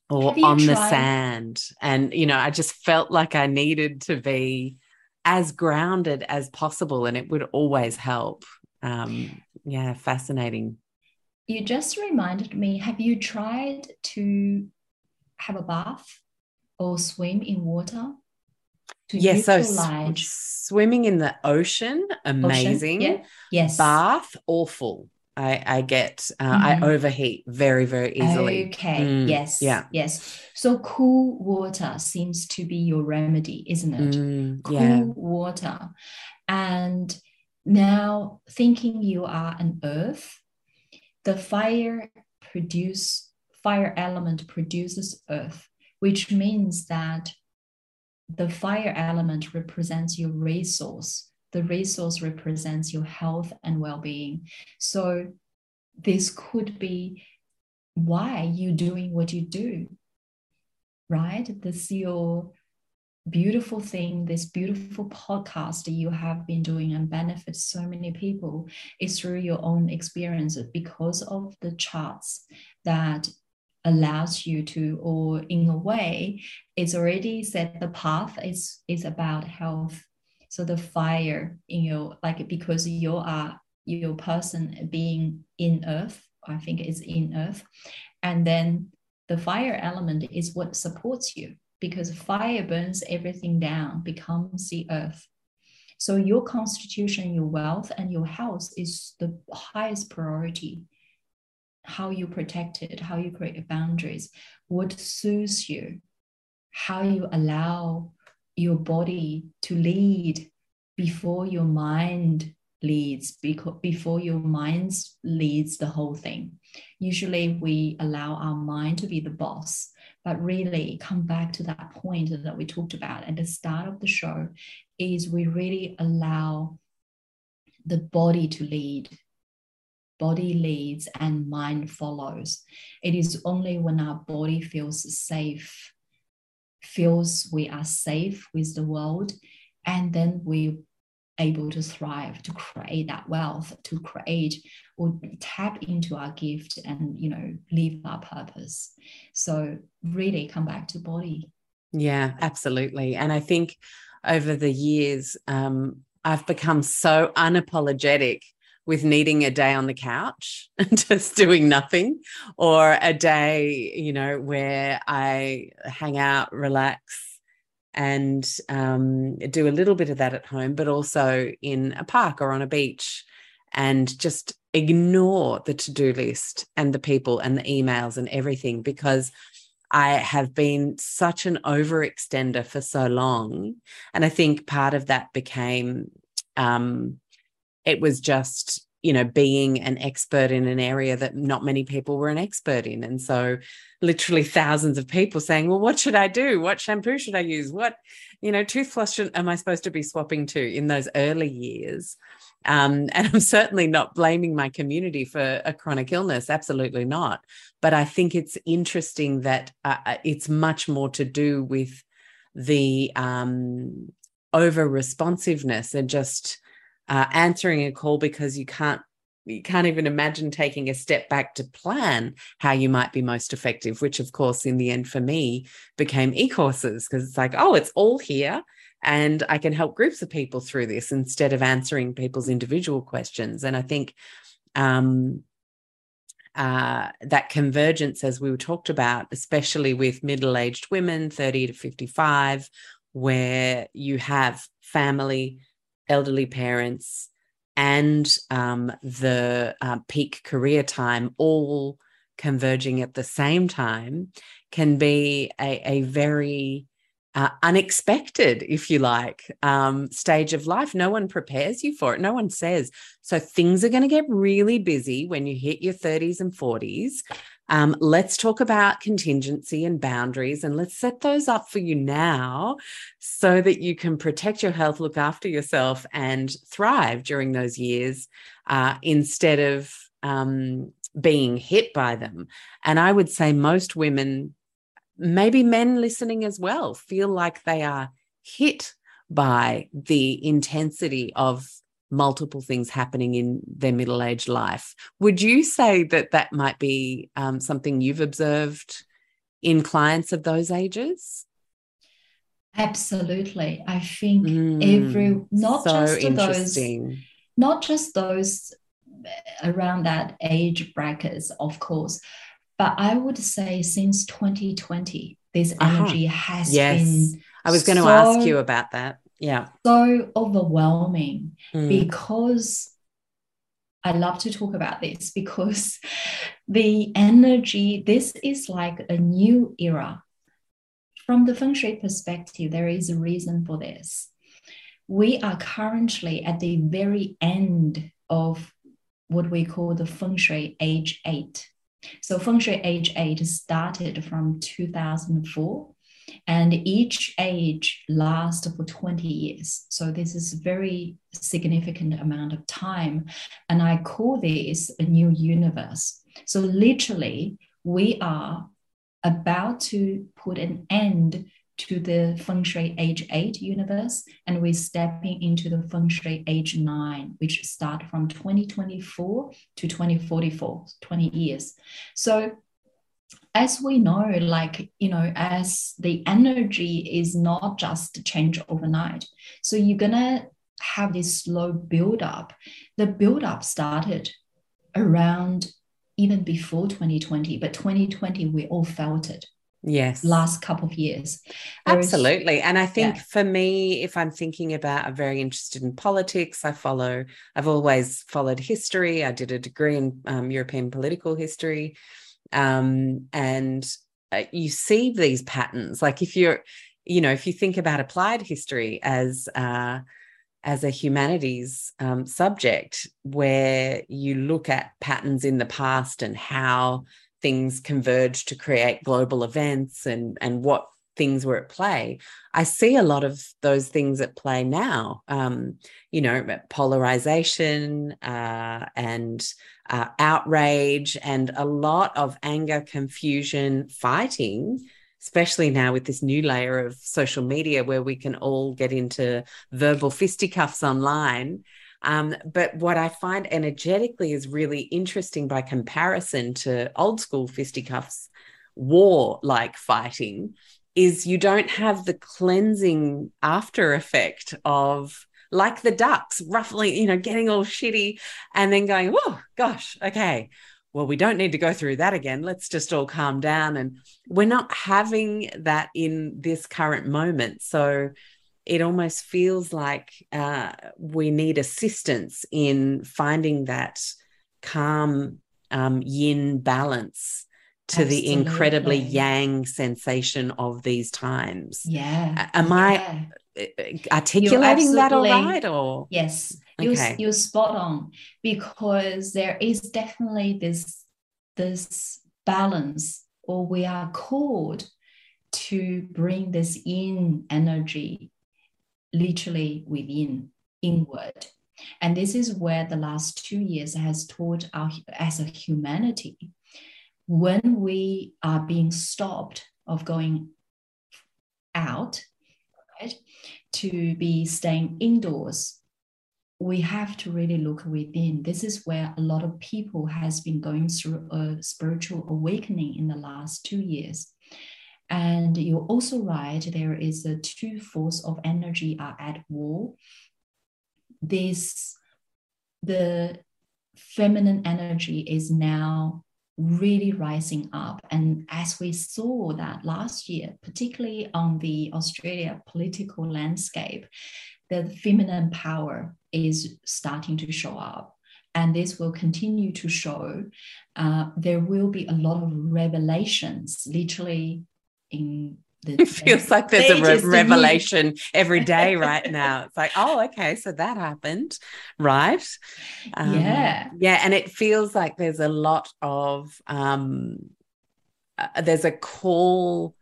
A: or on tried? the sand. And, you know, I just felt like I needed to be as grounded as possible and it would always help. Um, yeah, fascinating.
C: You just reminded me have you tried to have a bath or swim in water?
A: yes, yeah, so swimming in the ocean, amazing.
C: Ocean, yeah. Yes.
A: Bath, awful. I, I get, uh, mm. I mm-hmm. overheat very, very easily.
C: Okay. Mm. Yes. Yeah. Yes. So cool water seems to be your remedy, isn't it? Mm. Cool yeah. water. And now thinking you are an earth, the fire produce fire element produces earth, which means that the fire element represents your resource the resource represents your health and well-being. So this could be why you're doing what you do right? This your beautiful thing this beautiful podcast that you have been doing and benefits so many people is through your own experience because of the charts that allows you to or in a way it's already set the path is is about health so the fire in your like because you are your person being in earth i think it's in earth and then the fire element is what supports you because fire burns everything down becomes the earth. So your constitution your wealth and your health is the highest priority. How you protect it how you create boundaries what suits you how you allow your body to lead before your mind leads because before your mind leads the whole thing. Usually we allow our mind to be the boss but really come back to that point that we talked about at the start of the show is we really allow the body to lead. Body leads and mind follows. It is only when our body feels safe feels we are safe with the world and then we able to thrive to create that wealth to create or tap into our gift and you know live our purpose. So really come back to body.
A: Yeah absolutely. And i think over the years um, i've become so unapologetic with needing a day on the couch *laughs* and just doing nothing or a day you know where i hang out relax and um, do a little bit of that at home, but also in a park or on a beach and just ignore the to do list and the people and the emails and everything because I have been such an overextender for so long. And I think part of that became um, it was just you know being an expert in an area that not many people were an expert in. And so literally thousands of people saying well what should i do? What shampoo should i use? What you know toothbrush am i supposed to be swapping to in those early years? Um, *laughs* and i'm certainly not blaming my community for a chronic illness absolutely not. But i think it's interesting that uh, uh it's much more to do with the um, over responsiveness and just uh, answering a call because you can't you can't even imagine taking a step back to plan how you might be most effective which of course in the end for me became e-courses because it's like oh it's all here and i can help groups of people through this instead of answering people's individual questions. And i think um, uh, that convergence as we talked about especially with middle-aged women 30 to 55 where you have family elderly parents, and um, the uh, peak career time all converging at the same time can be a, a very uh, unexpected, if you like, um, stage of life. No one prepares you for it. No one says. So things are going to get really busy when you hit your 30s and 40s. Um, let's talk about contingency and boundaries and let's set those up for you now so that you can protect your health, look after yourself, and thrive during those years uh, instead of um, being hit by them. And I would say most women, maybe men listening as well, feel like they are hit by the intensity of multiple things happening in their middle aged life. Would you say that that might be um, something you've observed in clients of those ages?
C: Absolutely. I think mm, every not so just those not just those around that age brackets, of course, but I would say since 2020, this uh-huh. energy uh-huh. has yes. been.
A: I was going to so, ask you about that yeah
C: so overwhelming mm. because I love to talk about this because *laughs* the energy, this is like a new era. From the feng shui perspective, there is a reason for this. We are currently at the very end of what we call the feng shui age eight. So, feng shui age eight started from 2004 and each age lasts for 20 years. So this is a very significant amount of time and i call this a new universe. So literally we are about to put an end to the feng shui age 8 universe and we're stepping into the feng shui age 9 which start from 2024 to 2044 20 years. So as we know, like, you know, as the energy is not just change overnight. So you're going to have this slow build up. The build up started around even before 2020, but 2020, we all felt it.
A: Yes.
C: Last couple of years.
A: Absolutely. And I think yeah. for me, if I'm thinking about, I'm very interested in politics. I follow, I've always followed history. I did a degree in um, European political history um, and uh, you see these patterns. Like if you're you know if you think about applied history as uh, as a humanities um, subject where you look at patterns in the past and how things converge to create global events and and what things were at play i see a lot of those things at play now. Um, you know polarization uh, and uh, outrage and a lot of anger, confusion, fighting, especially now with this new layer of social media where we can all get into verbal fisticuffs online. Um, but what I find energetically is really interesting by comparison to old school fisticuffs, war like fighting, is you don't have the cleansing after effect of like the ducks, roughly, you know, getting all shitty and then going, oh, gosh, okay. Well, we don't need to go through that again. Let's just all calm down. And we're not having that in this current moment. So it almost feels like uh, we need assistance in finding that calm um, yin balance to Absolutely. the incredibly yang sensation of these times.
C: Yeah.
A: Am
C: yeah.
A: I Uh, articulating that all right or?
C: Yes. Okay. you, you're spot on because there is definitely this this balance or we are called to bring this in energy literally within inward. And this is where the last two years has taught our as a humanity when we are being stopped of going out to be staying indoors, we have to really look within. This is where a lot of people has been going through a spiritual awakening in the last two years. And you're also right, there is a two force of energy are at war. This the feminine energy is now really rising up. And as we saw that last year, particularly on the Australia political landscape, the feminine power is starting to show up. And this will continue to show. Uh, there will be a lot of revelations, literally in *laughs*
A: it feels like there's a re- revelation every day right *laughs* now. It's like, oh, okay, so that happened, right?
C: Um, yeah,
A: yeah, and it feels like there's a lot of um, uh, there's a call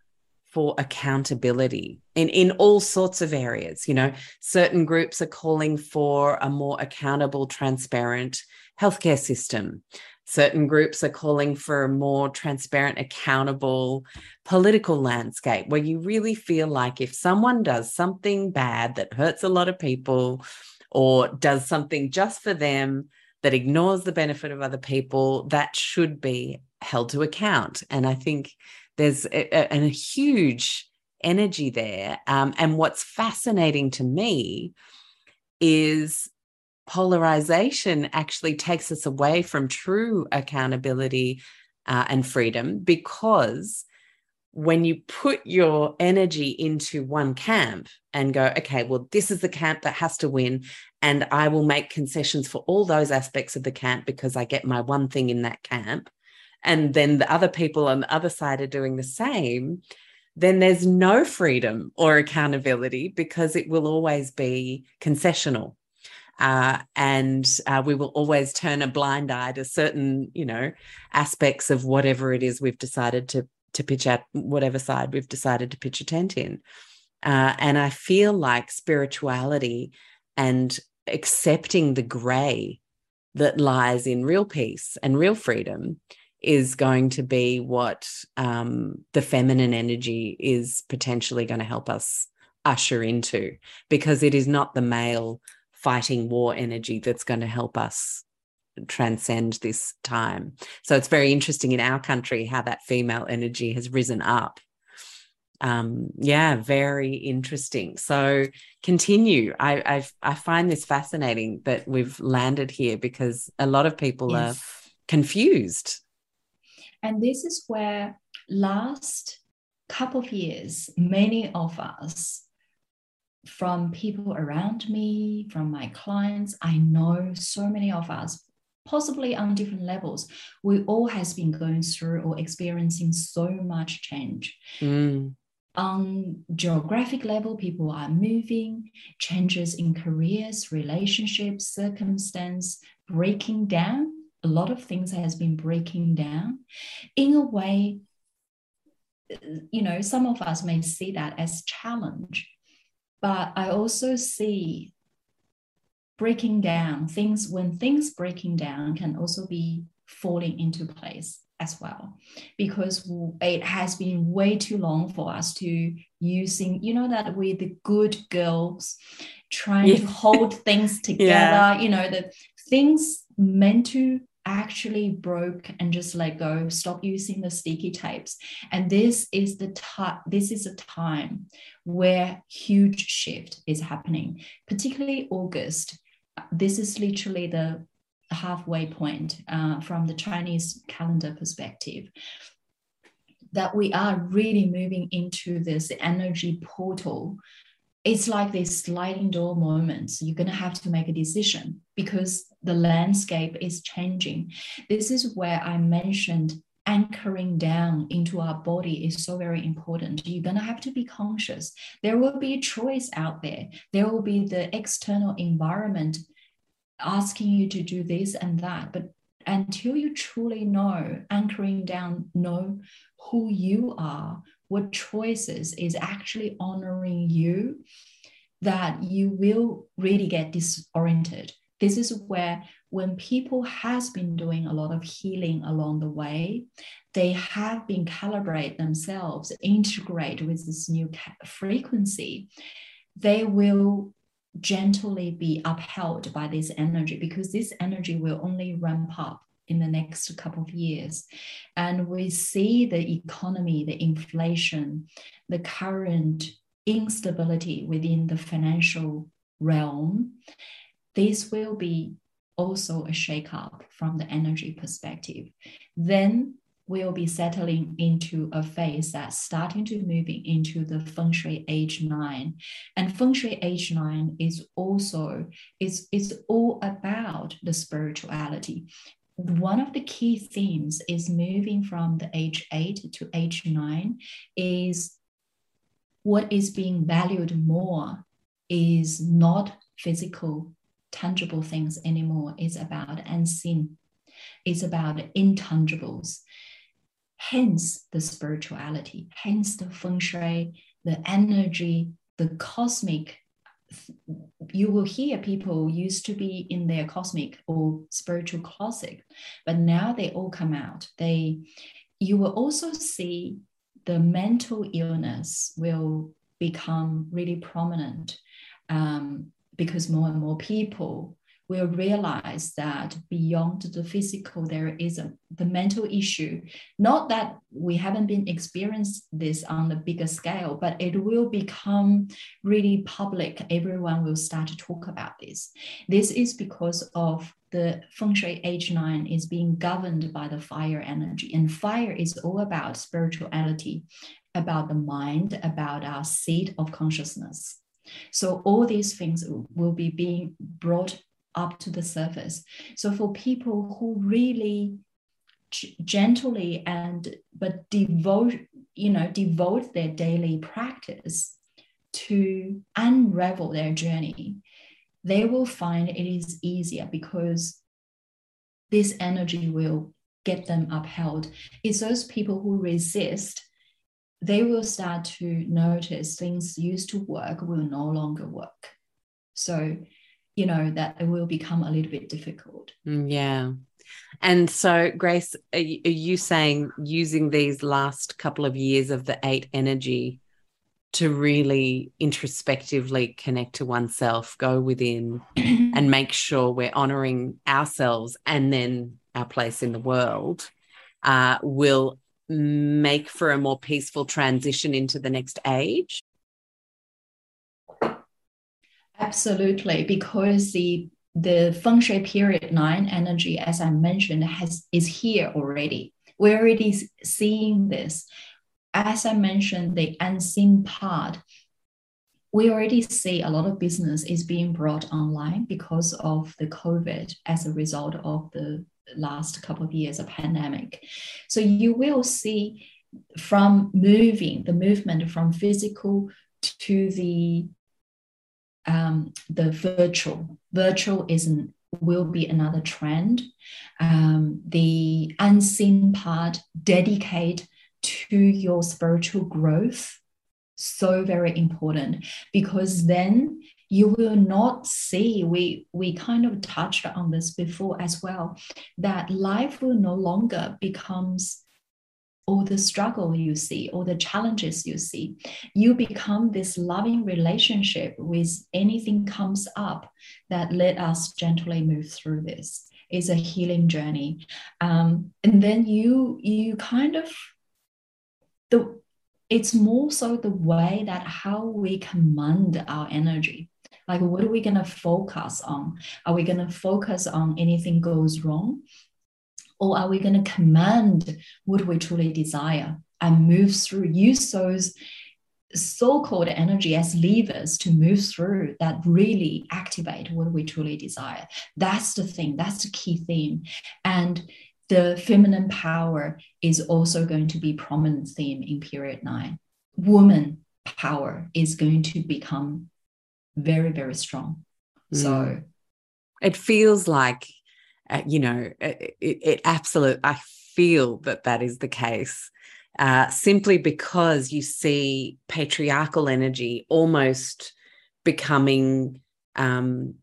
A: for accountability in in all sorts of areas. You know, certain groups are calling for a more accountable, transparent healthcare system certain groups are calling for a more transparent, accountable political landscape where you really feel like if someone does something bad that hurts a lot of people or does something just for them that ignores the benefit of other people, that should be held to account. And I think there's a, a, a huge energy there. Um, and what's fascinating to me is polarization actually takes us away from true accountability uh, and freedom because when you put your energy into one camp and go, okay, well, this is the camp that has to win. And I will make concessions for all those aspects of the camp because I get my one thing in that camp. And then the other people on the other side are doing the same. Then there's no freedom or accountability because it will always be concessional. Uh, and uh, we will always turn a blind eye to certain, you know, aspects of whatever it is we've decided to to pitch at whatever side we've decided to pitch a tent in. Uh, and I feel like spirituality and accepting the gray that lies in real peace and real freedom is going to be what um, the feminine energy is potentially going to help us usher into because it is not the male fighting war energy that's going to help us transcend this time. So it's very interesting in our country how that female energy has risen up. Um, yeah, very interesting. So continue. I I've, i find this fascinating that we've landed here because a lot of people yes. are confused.
C: And this is where last couple of years, many of us from people around me, from my clients, I know so many of us possibly on different levels. We all has been going through or experiencing so much change. Mm. on geographic level people are moving changes in careers relationships circumstance breaking down. A lot of things has been breaking down. In a way you know some of us may see that as challenge but i also see breaking down things when things breaking down can also be falling into place as well because it has been way too long for us to using you know that we the good girls trying yeah. to hold things *laughs* together yeah. you know the things meant to actually broke and just let go stop using the sticky tapes and this is the time this is a time where huge shift is happening particularly august this is literally the halfway point uh, from the Chinese calendar perspective. That we are really moving into this energy portal. It's like this sliding door moments. You're going to have to make a decision because the landscape is changing. This is where I mentioned anchoring down into our body is so very important. You're going to have to be conscious. There will be a choice out there. There will be the external environment asking you to do this and that. But until you truly know, anchoring down, know who you are, what choices is actually honoring you, that you will really get disoriented. This is where when people has been doing a lot of healing along the way, they have been calibrate themselves, integrate with this new frequency, they will gently be upheld by this energy because this energy will only ramp up in the next couple of years. And we see the economy, the inflation, the current instability within the financial realm. This will be also a shakeup from the energy perspective. Then we'll be settling into a phase that's starting to moving into the feng shui age nine and feng shui age nine is also is it's all about the spirituality one of the key themes is moving from the age eight to age nine is what is being valued more is not physical tangible things anymore. It's about unseen. It's about intangibles. Hence the spirituality, hence the feng shui, the energy, the cosmic. You will hear people used to be in their cosmic or spiritual closet, but now they all come out. They, you will also see the mental illness will become really prominent um, because more and more people will realize that beyond the physical, there is a, the mental issue. Not that we haven't been experienced this on the bigger scale, but it will become really public. Everyone will start to talk about this. This is because of the feng shui age nine is being governed by the fire energy and fire is all about spirituality about the mind about our seat of consciousness so all these things will be being brought up to the surface. So for people who really gently and but devote, you know, devote their daily practice to unravel their journey, they will find it is easier because this energy will get them upheld. It's those people who resist they will start to notice things used to work will no longer work. So, you know, that it will become a little bit difficult.
A: Mm, yeah. And so, Grace, are you saying using these last couple of years of the eight energy to really introspectively connect to oneself, go within, *clears throat* and make sure we're honoring ourselves and then our place in the world uh, will make for a more peaceful transition into the next age?
C: Absolutely, because the the feng shui period nine energy, as I mentioned, has is here already. We're already seeing this. As I mentioned, the unseen part, we already see a lot of business is being brought online because of the COVID as a result of the last couple of years of pandemic. So you will see from moving the movement from physical to the um, the virtual. Virtual is an, will be another trend. Um, the unseen part dedicate to your spiritual growth so very important because then you will not see we we kind of touched on this before as well that life will no longer becomes all the struggle you see all the challenges you see you become this loving relationship with anything comes up that let us gently move through this is a healing journey um, and then you you kind of the it's more so the way that how we command our energy like, what are we going to focus on? Are we going to focus on anything goes wrong? Or are we going to command what we truly desire and move through, use those so-called energy as levers to move through that really activate what we truly desire. That's the thing. That's the key theme. And the feminine power is also going to be prominent theme in period nine. Woman power is going to become very, very strong. Mm. So
A: it feels like, uh, you know, it, it absolute. I feel that that is the case. Uh, simply because you see patriarchal energy almost becoming um,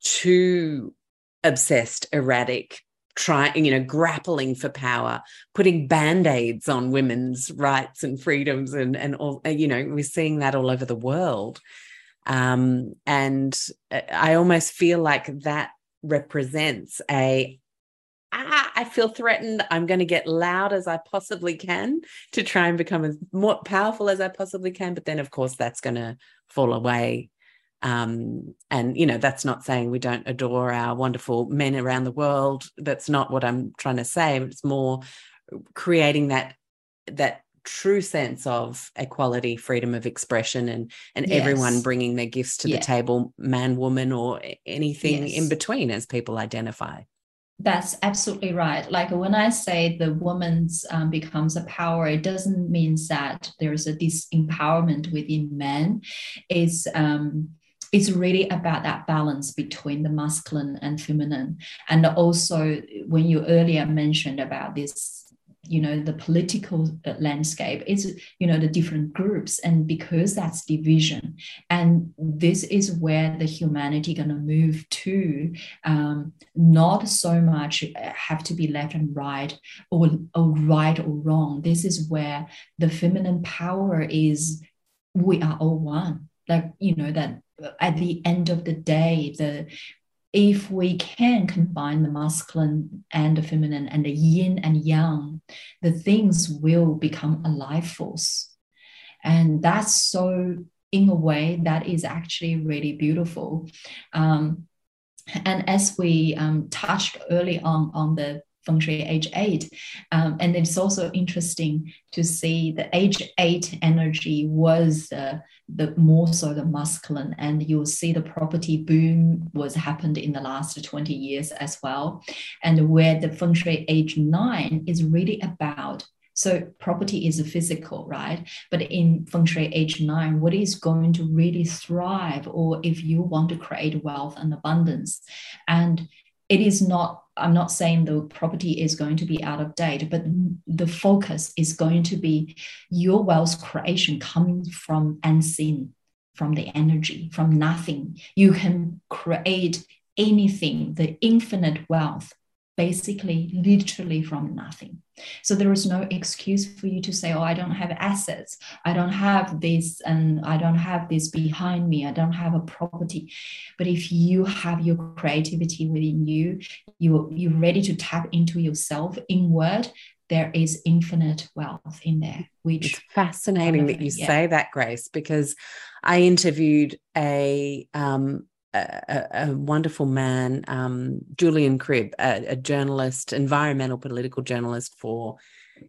A: too obsessed, erratic, trying, you know, grappling for power, putting band-aids on women's rights and freedoms and and all, you know, we're seeing that all over the world. Um, and uh, I almost feel like that represents a ah, I feel threatened. I'm going to get loud as I possibly can to try and become as more powerful as I possibly can. But then, of course, that's going to fall away. Um, and you know, that's not saying we don't adore our wonderful men around the world. That's not what I'm trying to say. It's more creating that that true sense of equality, freedom of expression, and and yes. everyone bringing their gifts to yeah. the table, man, woman, or anything yes. in between, as people identify.
C: That's absolutely right. Like when I say the woman's um, becomes a power, it doesn't mean that there's a disempowerment within men. It's um, it's really about that balance between the masculine and feminine. And also, when you earlier mentioned about this you know the political uh, landscape it's you know the different groups. And because that's division and this is where the humanity going to move to um, not so much uh, have to be left and right or, or right or wrong. This is where the feminine power is we are all one. Like you know that at the end of the day the if we can combine the masculine and the feminine and the yin and yang, the things will become a life force. And that's so, in a way, that is actually really beautiful. Um, and as we um, touched early on on the feng shui age eight. Um, and it's also interesting to see the age eight energy was uh, the more so the masculine, and you'll see the property boom was happened in the last 20 years as well. And where the feng shui age nine is really about so property is physical, right? But in feng shui age nine, what is going to really thrive, or if you want to create wealth and abundance, and it is not i'm not saying the property is going to be out of date but the focus is going to be your wealth creation coming from unseen from the energy from nothing. You can create anything the infinite wealth basically literally from nothing. So there is no excuse for you to say oh i don't have assets. I don't have this and i don't have this behind me. I don't have a property. But if you have your creativity within you you you're ready to tap into yourself inward there is infinite wealth in there which
A: it's fascinating that you yeah. say that grace because i interviewed a um, a, a, wonderful man, um, Julian Cribb, a, a, journalist, environmental political journalist for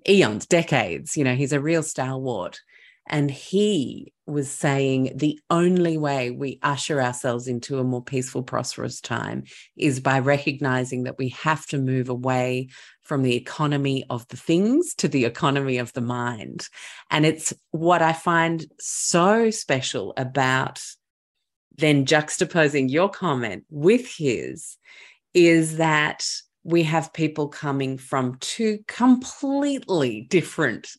A: eons, decades. You know, he's a real stalwart. And he was saying the only way we usher ourselves into a more peaceful, prosperous time is by recognizing that we have to move away from the economy of the things to the economy of the mind. And it's what I find so special about then juxtaposing your comment with his is that we have people coming from two completely different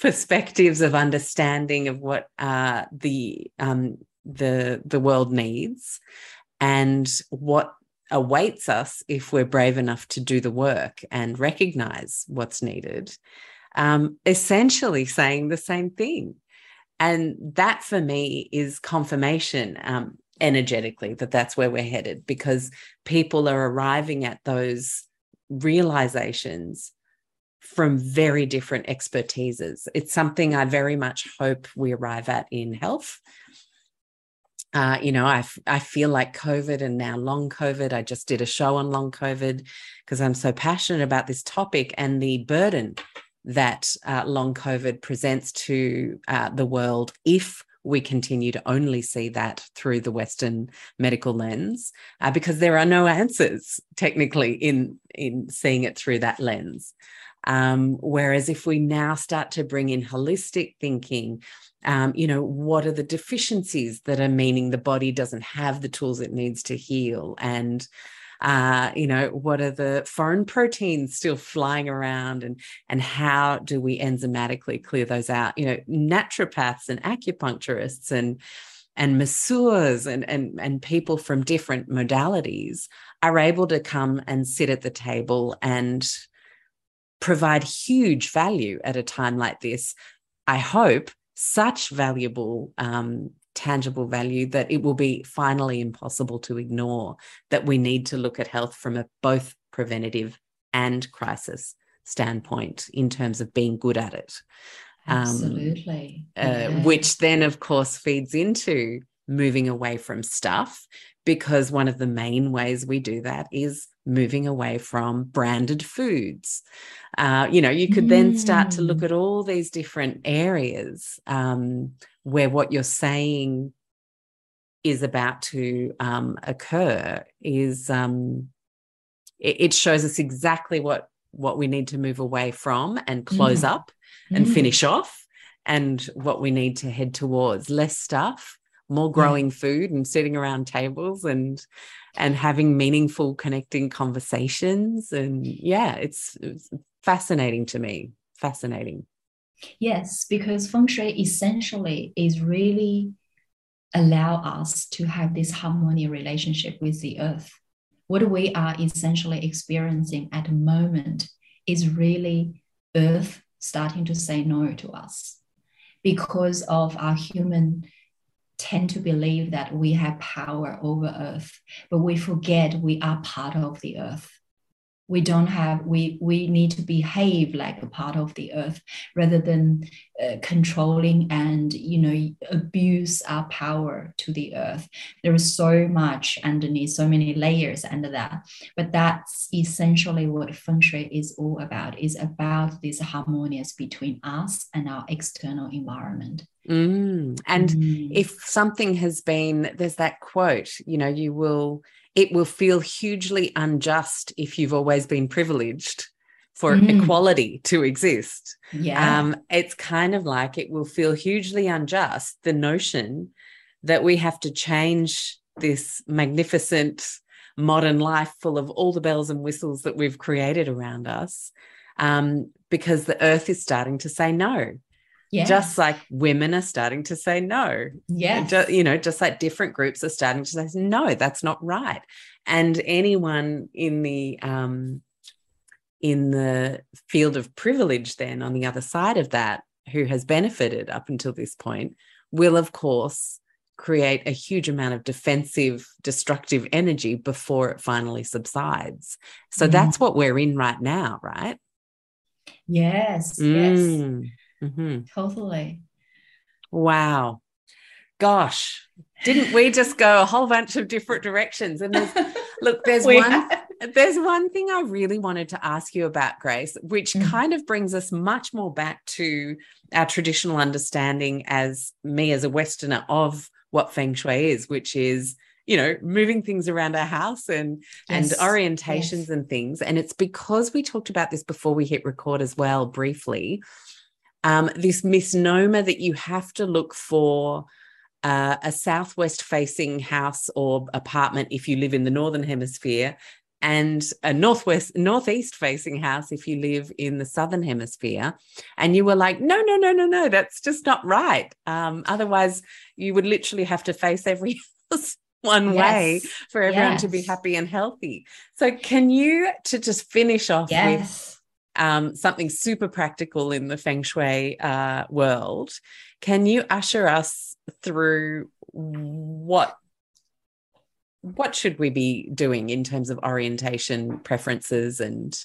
A: perspectives of understanding of what uh, the um, the the world needs and what awaits us if we're brave enough to do the work and recognize what's needed. Um, essentially saying the same thing and that for me is confirmation um, energetically that that's where we're headed because people are arriving at those realizations from very different expertises. It's something I very much hope we arrive at in health. Uh, you know, I, I feel like COVID and now long COVID. I just did a show on long COVID because I'm so passionate about this topic and the burden that uh, long COVID presents to uh, the world if we continue to only see that through the Western medical lens, uh, because there are no answers technically in in seeing it through that lens. Um, whereas if we now start to bring in holistic thinking, um, you know, what are the deficiencies that are meaning the body doesn't have the tools it needs to heal and uh, you know, what are the foreign proteins still flying around and, and how do we enzymatically clear those out? You know, naturopaths and acupuncturists and, and masseurs and, and, and people from different modalities are able to come and sit at the table and provide huge value at a time like this. I hope such valuable um, tangible value that it will be finally impossible to ignore that we need to look at health from a both preventative and crisis standpoint in terms of being good at it.
C: Um, absolutely.
A: um, uh, which then of course feeds into moving away from stuff because one of the main ways we do that is moving away from branded foods. Uh, you know, you could mm. then start to look mm. at all these different areas um, where what you're saying is about to um, occur is um, it, it, shows us exactly what what we need to move away from and close mm. up and mm. finish off and what we need to head towards less stuff more growing food and sitting around tables and and having meaningful connecting conversations and yeah it's, it's fascinating to me fascinating
C: Yes, because feng shui essentially is really allow us to have this harmony relationship with the earth. What we are essentially experiencing at the moment is really earth starting to say no to us because of our human tend to believe that we have power over earth but we forget we are part of the earth we don't have we we need to behave like a part of the earth rather than uh, controlling and you know abuse our power to the earth there is so much underneath so many layers under that but that's essentially what feng shui is all about is about this harmonious between us and our external environment
A: mm. and mm. if something has been there's that quote you know you will it will feel hugely unjust if you've always been privileged for mm. equality to exist.
C: Yeah. Um,
A: it's kind of like it will feel hugely unjust, the notion that we have to change this magnificent modern life full of all the bells and whistles that we've created around us um, because the earth is starting to say no. Yeah. Just like women are starting to say no.
C: Yeah.
A: You know, just like different groups are starting to say, no, that's not right. And anyone in the um, in the field of privilege, then on the other side of that, who has benefited up until this point, will of course create a huge amount of defensive, destructive energy before it finally subsides. So mm. that's what we're in right now, right?
C: Yes. Mm. Yes. Mm-hmm. Totally.
A: Wow. Gosh, didn't we just go a whole bunch of different directions? And there's, *laughs* look, there's one. Have. There's one thing I really wanted to ask you about, Grace, which mm. kind of brings us much more back to our traditional understanding as me as a Westerner of what feng shui is, which is you know moving things around our house and yes. and orientations yes. and things and it's because we talked about this before we hit record as well briefly um, this misnomer that you have to look for uh, a southwest facing house or apartment if you live in the northern hemisphere and a northwest northeast facing house if you live in the southern hemisphere and you were like no no no no no that's just not right um, otherwise you would literally have to face every *laughs* house one yes. way for everyone yes. to be happy and healthy so can you to just finish off yes. with um, something super practical in the feng shui uh, world. Can you usher us through what what should we be doing in terms of orientation preferences and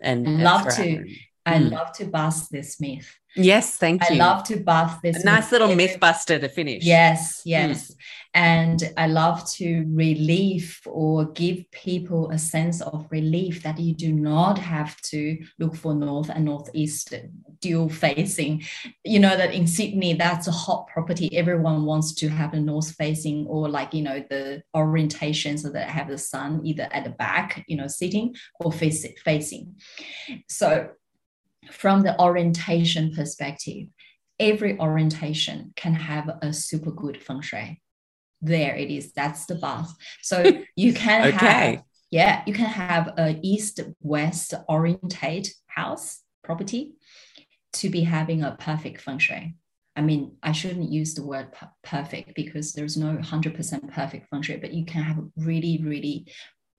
A: and
C: love to I mm. love to bust this myth.
A: Yes, thank you.
C: I love to bust this.
A: A nice little myth buster to finish.
C: Yes, yes. Mm. And I love to relieve or give people a sense of relief that you do not have to look for north and northeast dual facing. You know that in Sydney, that's a hot property. Everyone wants to have a north facing or like, you know, the orientation so that I have the sun either at the back, you know, sitting or face, facing. So from the orientation perspective, every orientation can have a super good feng shui. There it is. That's the bath. So *laughs* you can okay. have, yeah, you can have a east-west orientate house property to be having a perfect feng shui. I mean, I shouldn't use the word perfect because there's no 100% perfect feng shui, but you can have really, really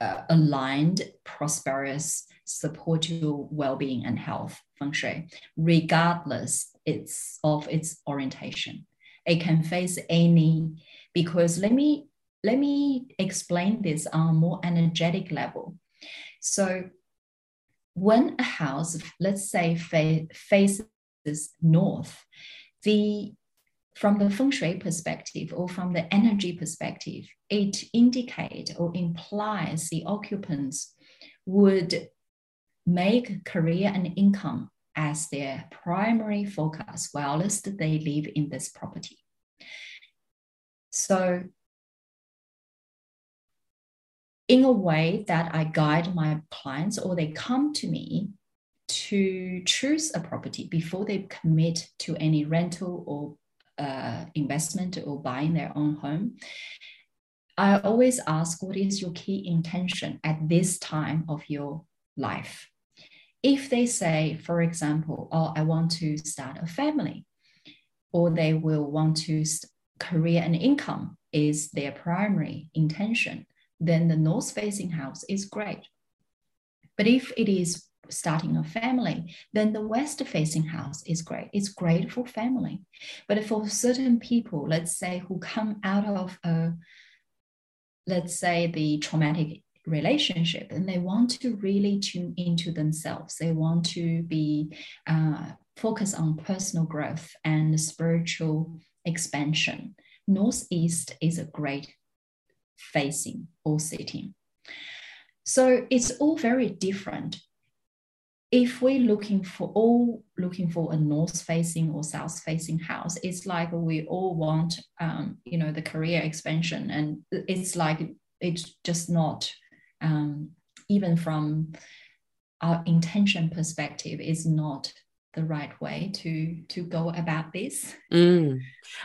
C: uh, aligned, prosperous, support your well-being and health feng shui, regardless it's of its orientation. It can face any because let me let me explain this on a more energetic level. So when a house, let's say, fa- faces north, the from the feng shui perspective or from the energy perspective, it indicates or implies the occupants would make career and income as their primary focus whilst they live in this property. So, in a way that I guide my clients or they come to me to choose a property before they commit to any rental or uh, investment or buying their own home, I always ask what is your key intention at this time of your life? If they say, for example, oh, I want to start a family, or they will want to career and income is their primary intention, then the north facing house is great. But if it is starting a family, then the west facing house is great. It's great for family. But for certain people, let's say who come out of a, let's say the traumatic relationship and they want to really tune into themselves, they want to be uh, focus on personal growth and spiritual expansion. Northeast is a great facing or sitting. So it's all very different if we're looking for all looking for a north facing or south facing house it's like we all want um, you know the career expansion and it's like it's just not um, even from our intention perspective is not the right way to to go about this
A: mm.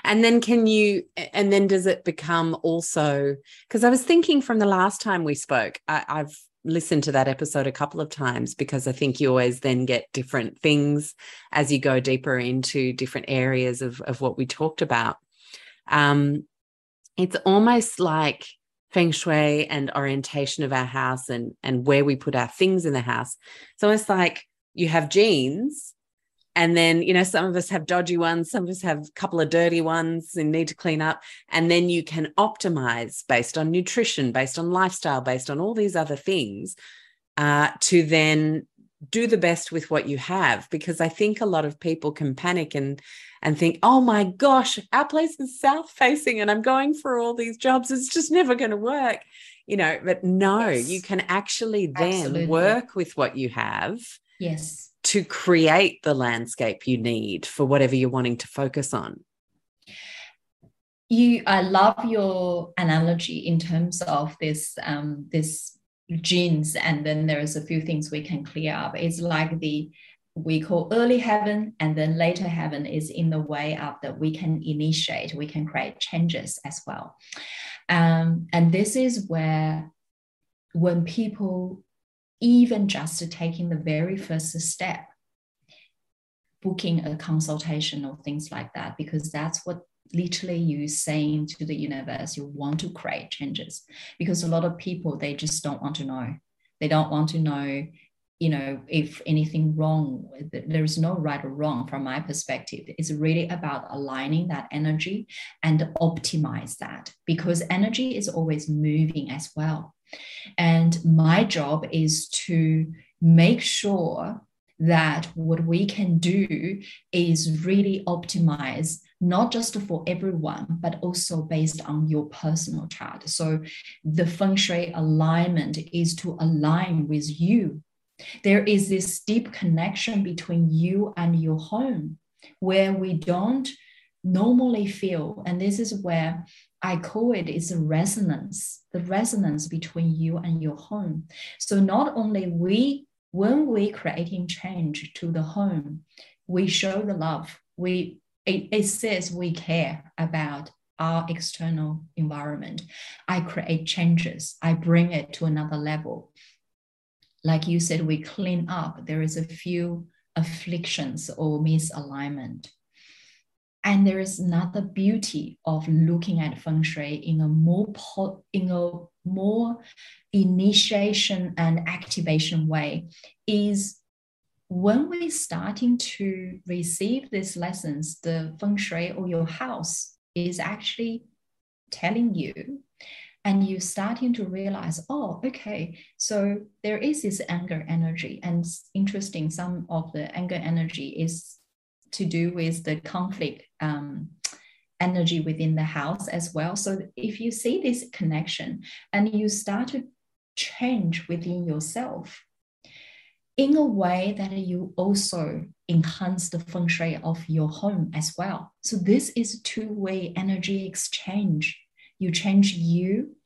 A: and then can you and then does it become also because i was thinking from the last time we spoke I, i've listened to that episode a couple of times because I think you always then get different things as you go deeper into different areas of, of what we talked about. Um, it's almost like feng shui and orientation of our house and, and where we put our things in the house. It's almost like you have genes and then you know some of us have dodgy ones some of us have a couple of dirty ones and need to clean up. And then you can optimize based on nutrition based on lifestyle based on all these other things uh, to then do the best with what you have. Because i think a lot of people can panic and and think oh my gosh our place is south facing and i'm going for all these jobs. It's just never going to work. You know but no yes. you can actually then Absolutely. work with what you have
C: yes
A: to create the landscape you need for whatever you're wanting to focus on?
C: You i love your analogy in terms of this um, this genes and then there's a few things we can clear up. It's like the we call early heaven and then later heaven is in the way up that we can initiate we can create changes as well. Um, and this is where when people even just taking the very first step, booking a consultation or things like that, because that's what literally you saying to the universe you want to create changes. Because a lot of people they just don't want to know. They don't want to know you know if anything wrong there's no right or wrong from my perspective. It's really about aligning that energy and optimize that because energy is always moving as well and my job is to make sure that what we can do is really optimize not just for everyone but also based on your personal chart so the feng shui alignment is to align with you. There is this deep connection between you and your home where we don't normally feel and this is where I call it is a resonance, the resonance between you and your home. So not only we, when we creating change to the home, we show the love. We it, it says we care about our external environment. I create changes. I bring it to another level. Like you said, we clean up. There is a few afflictions or misalignment and there is another beauty of looking at feng shui in a more in a more initiation and activation way is when we're starting to receive these lessons the feng shui or your house is actually telling you and you're starting to realize oh okay so there is this anger energy. And interesting some of the anger energy is to do with the conflict um, energy within the house as well. So if you see this connection and you start to change within yourself in a way that you also enhance the feng shui of your home as well. So this is two-way energy exchange. You change you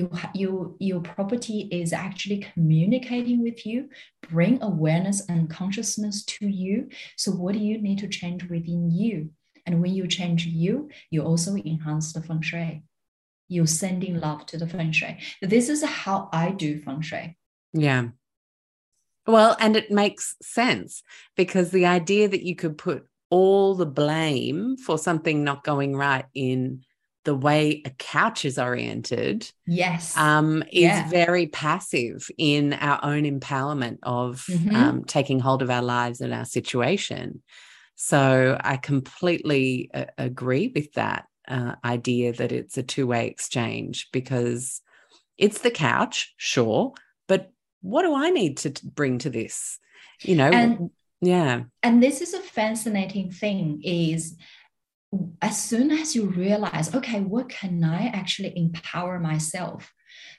C: you, you, your property is actually communicating with you, bring awareness and consciousness to you. So, what do you need to change within you? And when you change you, you also enhance the feng shui. You're sending love to the feng shui. This is how I do feng shui.
A: Yeah. Well, and it makes sense because the idea that you could put all the blame for something not going right in the way a couch is oriented
C: yes
A: um, is
C: Yeah.
A: very passive in our own empowerment of
C: Mhm.
A: um, taking hold of our lives and our situation. So I completely uh, agree with that uh, idea that it's a two way exchange because it's the couch, sure, but what do I need to bring to this? You know,
C: And-
A: yeah,
C: and this is a fascinating thing is as soon as you realize okay what can i actually empower myself?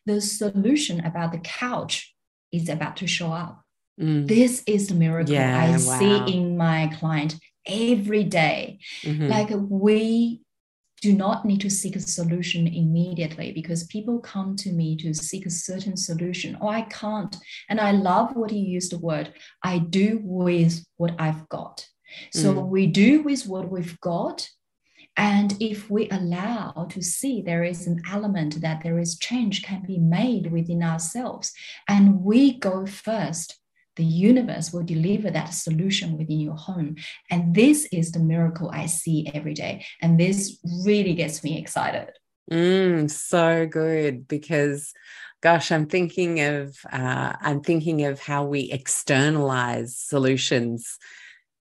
C: The solution about the couch is about to show up.
A: Mm,
C: this is the miracle
A: Yeah,
C: i
A: wow.
C: see in my client every day.
A: Mhm.
C: like we do not need to seek a solution immediately because people come to me to seek a certain solution. Oh i can't. And i love what you used the word i do with what i've got. So
A: Mm.
C: we do with what we've got and if we allow to see there is an element that there is change can be made within ourselves and we go first the universe will deliver that solution within your home and this is the miracle I see every day. And this really gets me excited.
A: Mm, so good because gosh i'm thinking of uh, i'm thinking of how we externalize solutions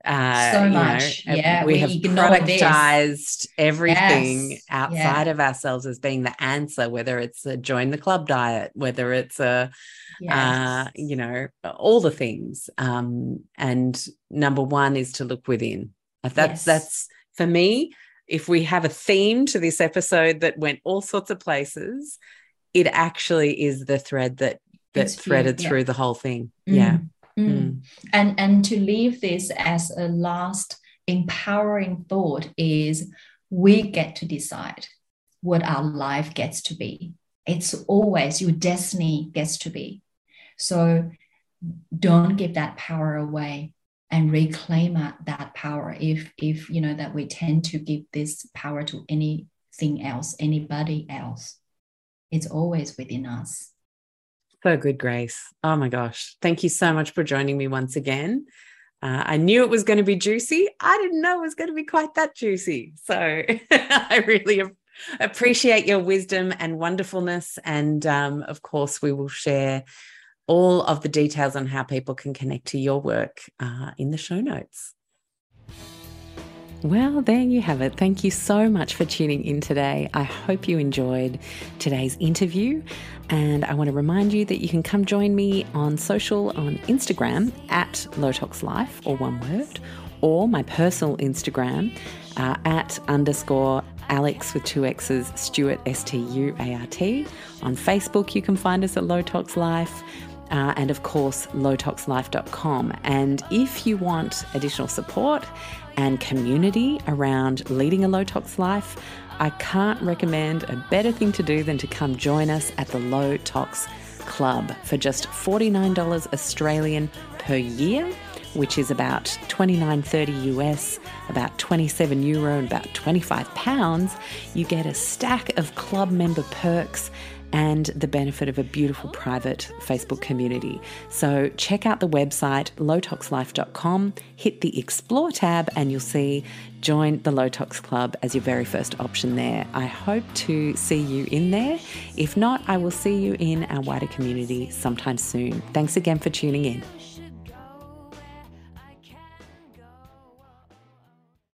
A: uh,
C: So
A: you know,
C: much.
A: uh,
C: Yeah,
A: we,
C: we
A: have
C: ignore this.
A: productized everything
C: Yes,
A: outside
C: yeah.
A: of ourselves as being the answer whether it's a join the club diet whether it's a
C: Yes.
A: uh, you know all the things um, and number one is to look within Uh, that's
C: Yes.
A: that's for me if we have a theme to this episode that went all sorts of places it actually is the thread that that
C: It's
A: threaded
C: yeah.
A: through the whole thing
C: Mm,
A: yeah
C: mm.
A: Mm.
C: And and to leave this as a last empowering thought is we get to decide what our life gets to be. It's always your destiny gets to be. So don't give that power away and reclaim that- power if if you know that we tend to give this power to anything else anybody else it's always within us
A: So good, Grace. Oh my gosh. Thank you so much for joining me once again. Uh, I knew it was going to be juicy. I didn't know it was going to be quite that juicy. So *laughs* I really ap- appreciate your wisdom and wonderfulness. And um, of course, we will share all of the details on how people can connect to your work uh, in the show notes. Well, there you have it. Thank you so much for tuning in today. I hope you enjoyed today's interview. And I want to remind you that you can come join me on social on Instagram at Low Tox Life, or one word, or my personal Instagram uh, at underscore Alex with two X's, Stuart, S T U A R T. On Facebook, you can find us at Low Tox Life. Uh, and of course, lowtoxlife.com. And if you want additional support and community around leading a low tox life, I can't recommend a better thing to do than to come join us at the Low Tox Club for just $49 Australian per year, which is about 29.30 US, about 27 euro, and about 25 pounds. You get a stack of club member perks and the benefit of a beautiful private Facebook community. So check out the website lowtoxlife.com, hit the explore tab, and you'll see join the Low Tox Club as your very first option there. I hope to see you in there. If not, I will see you in our wider community sometime soon. Thanks again for tuning in.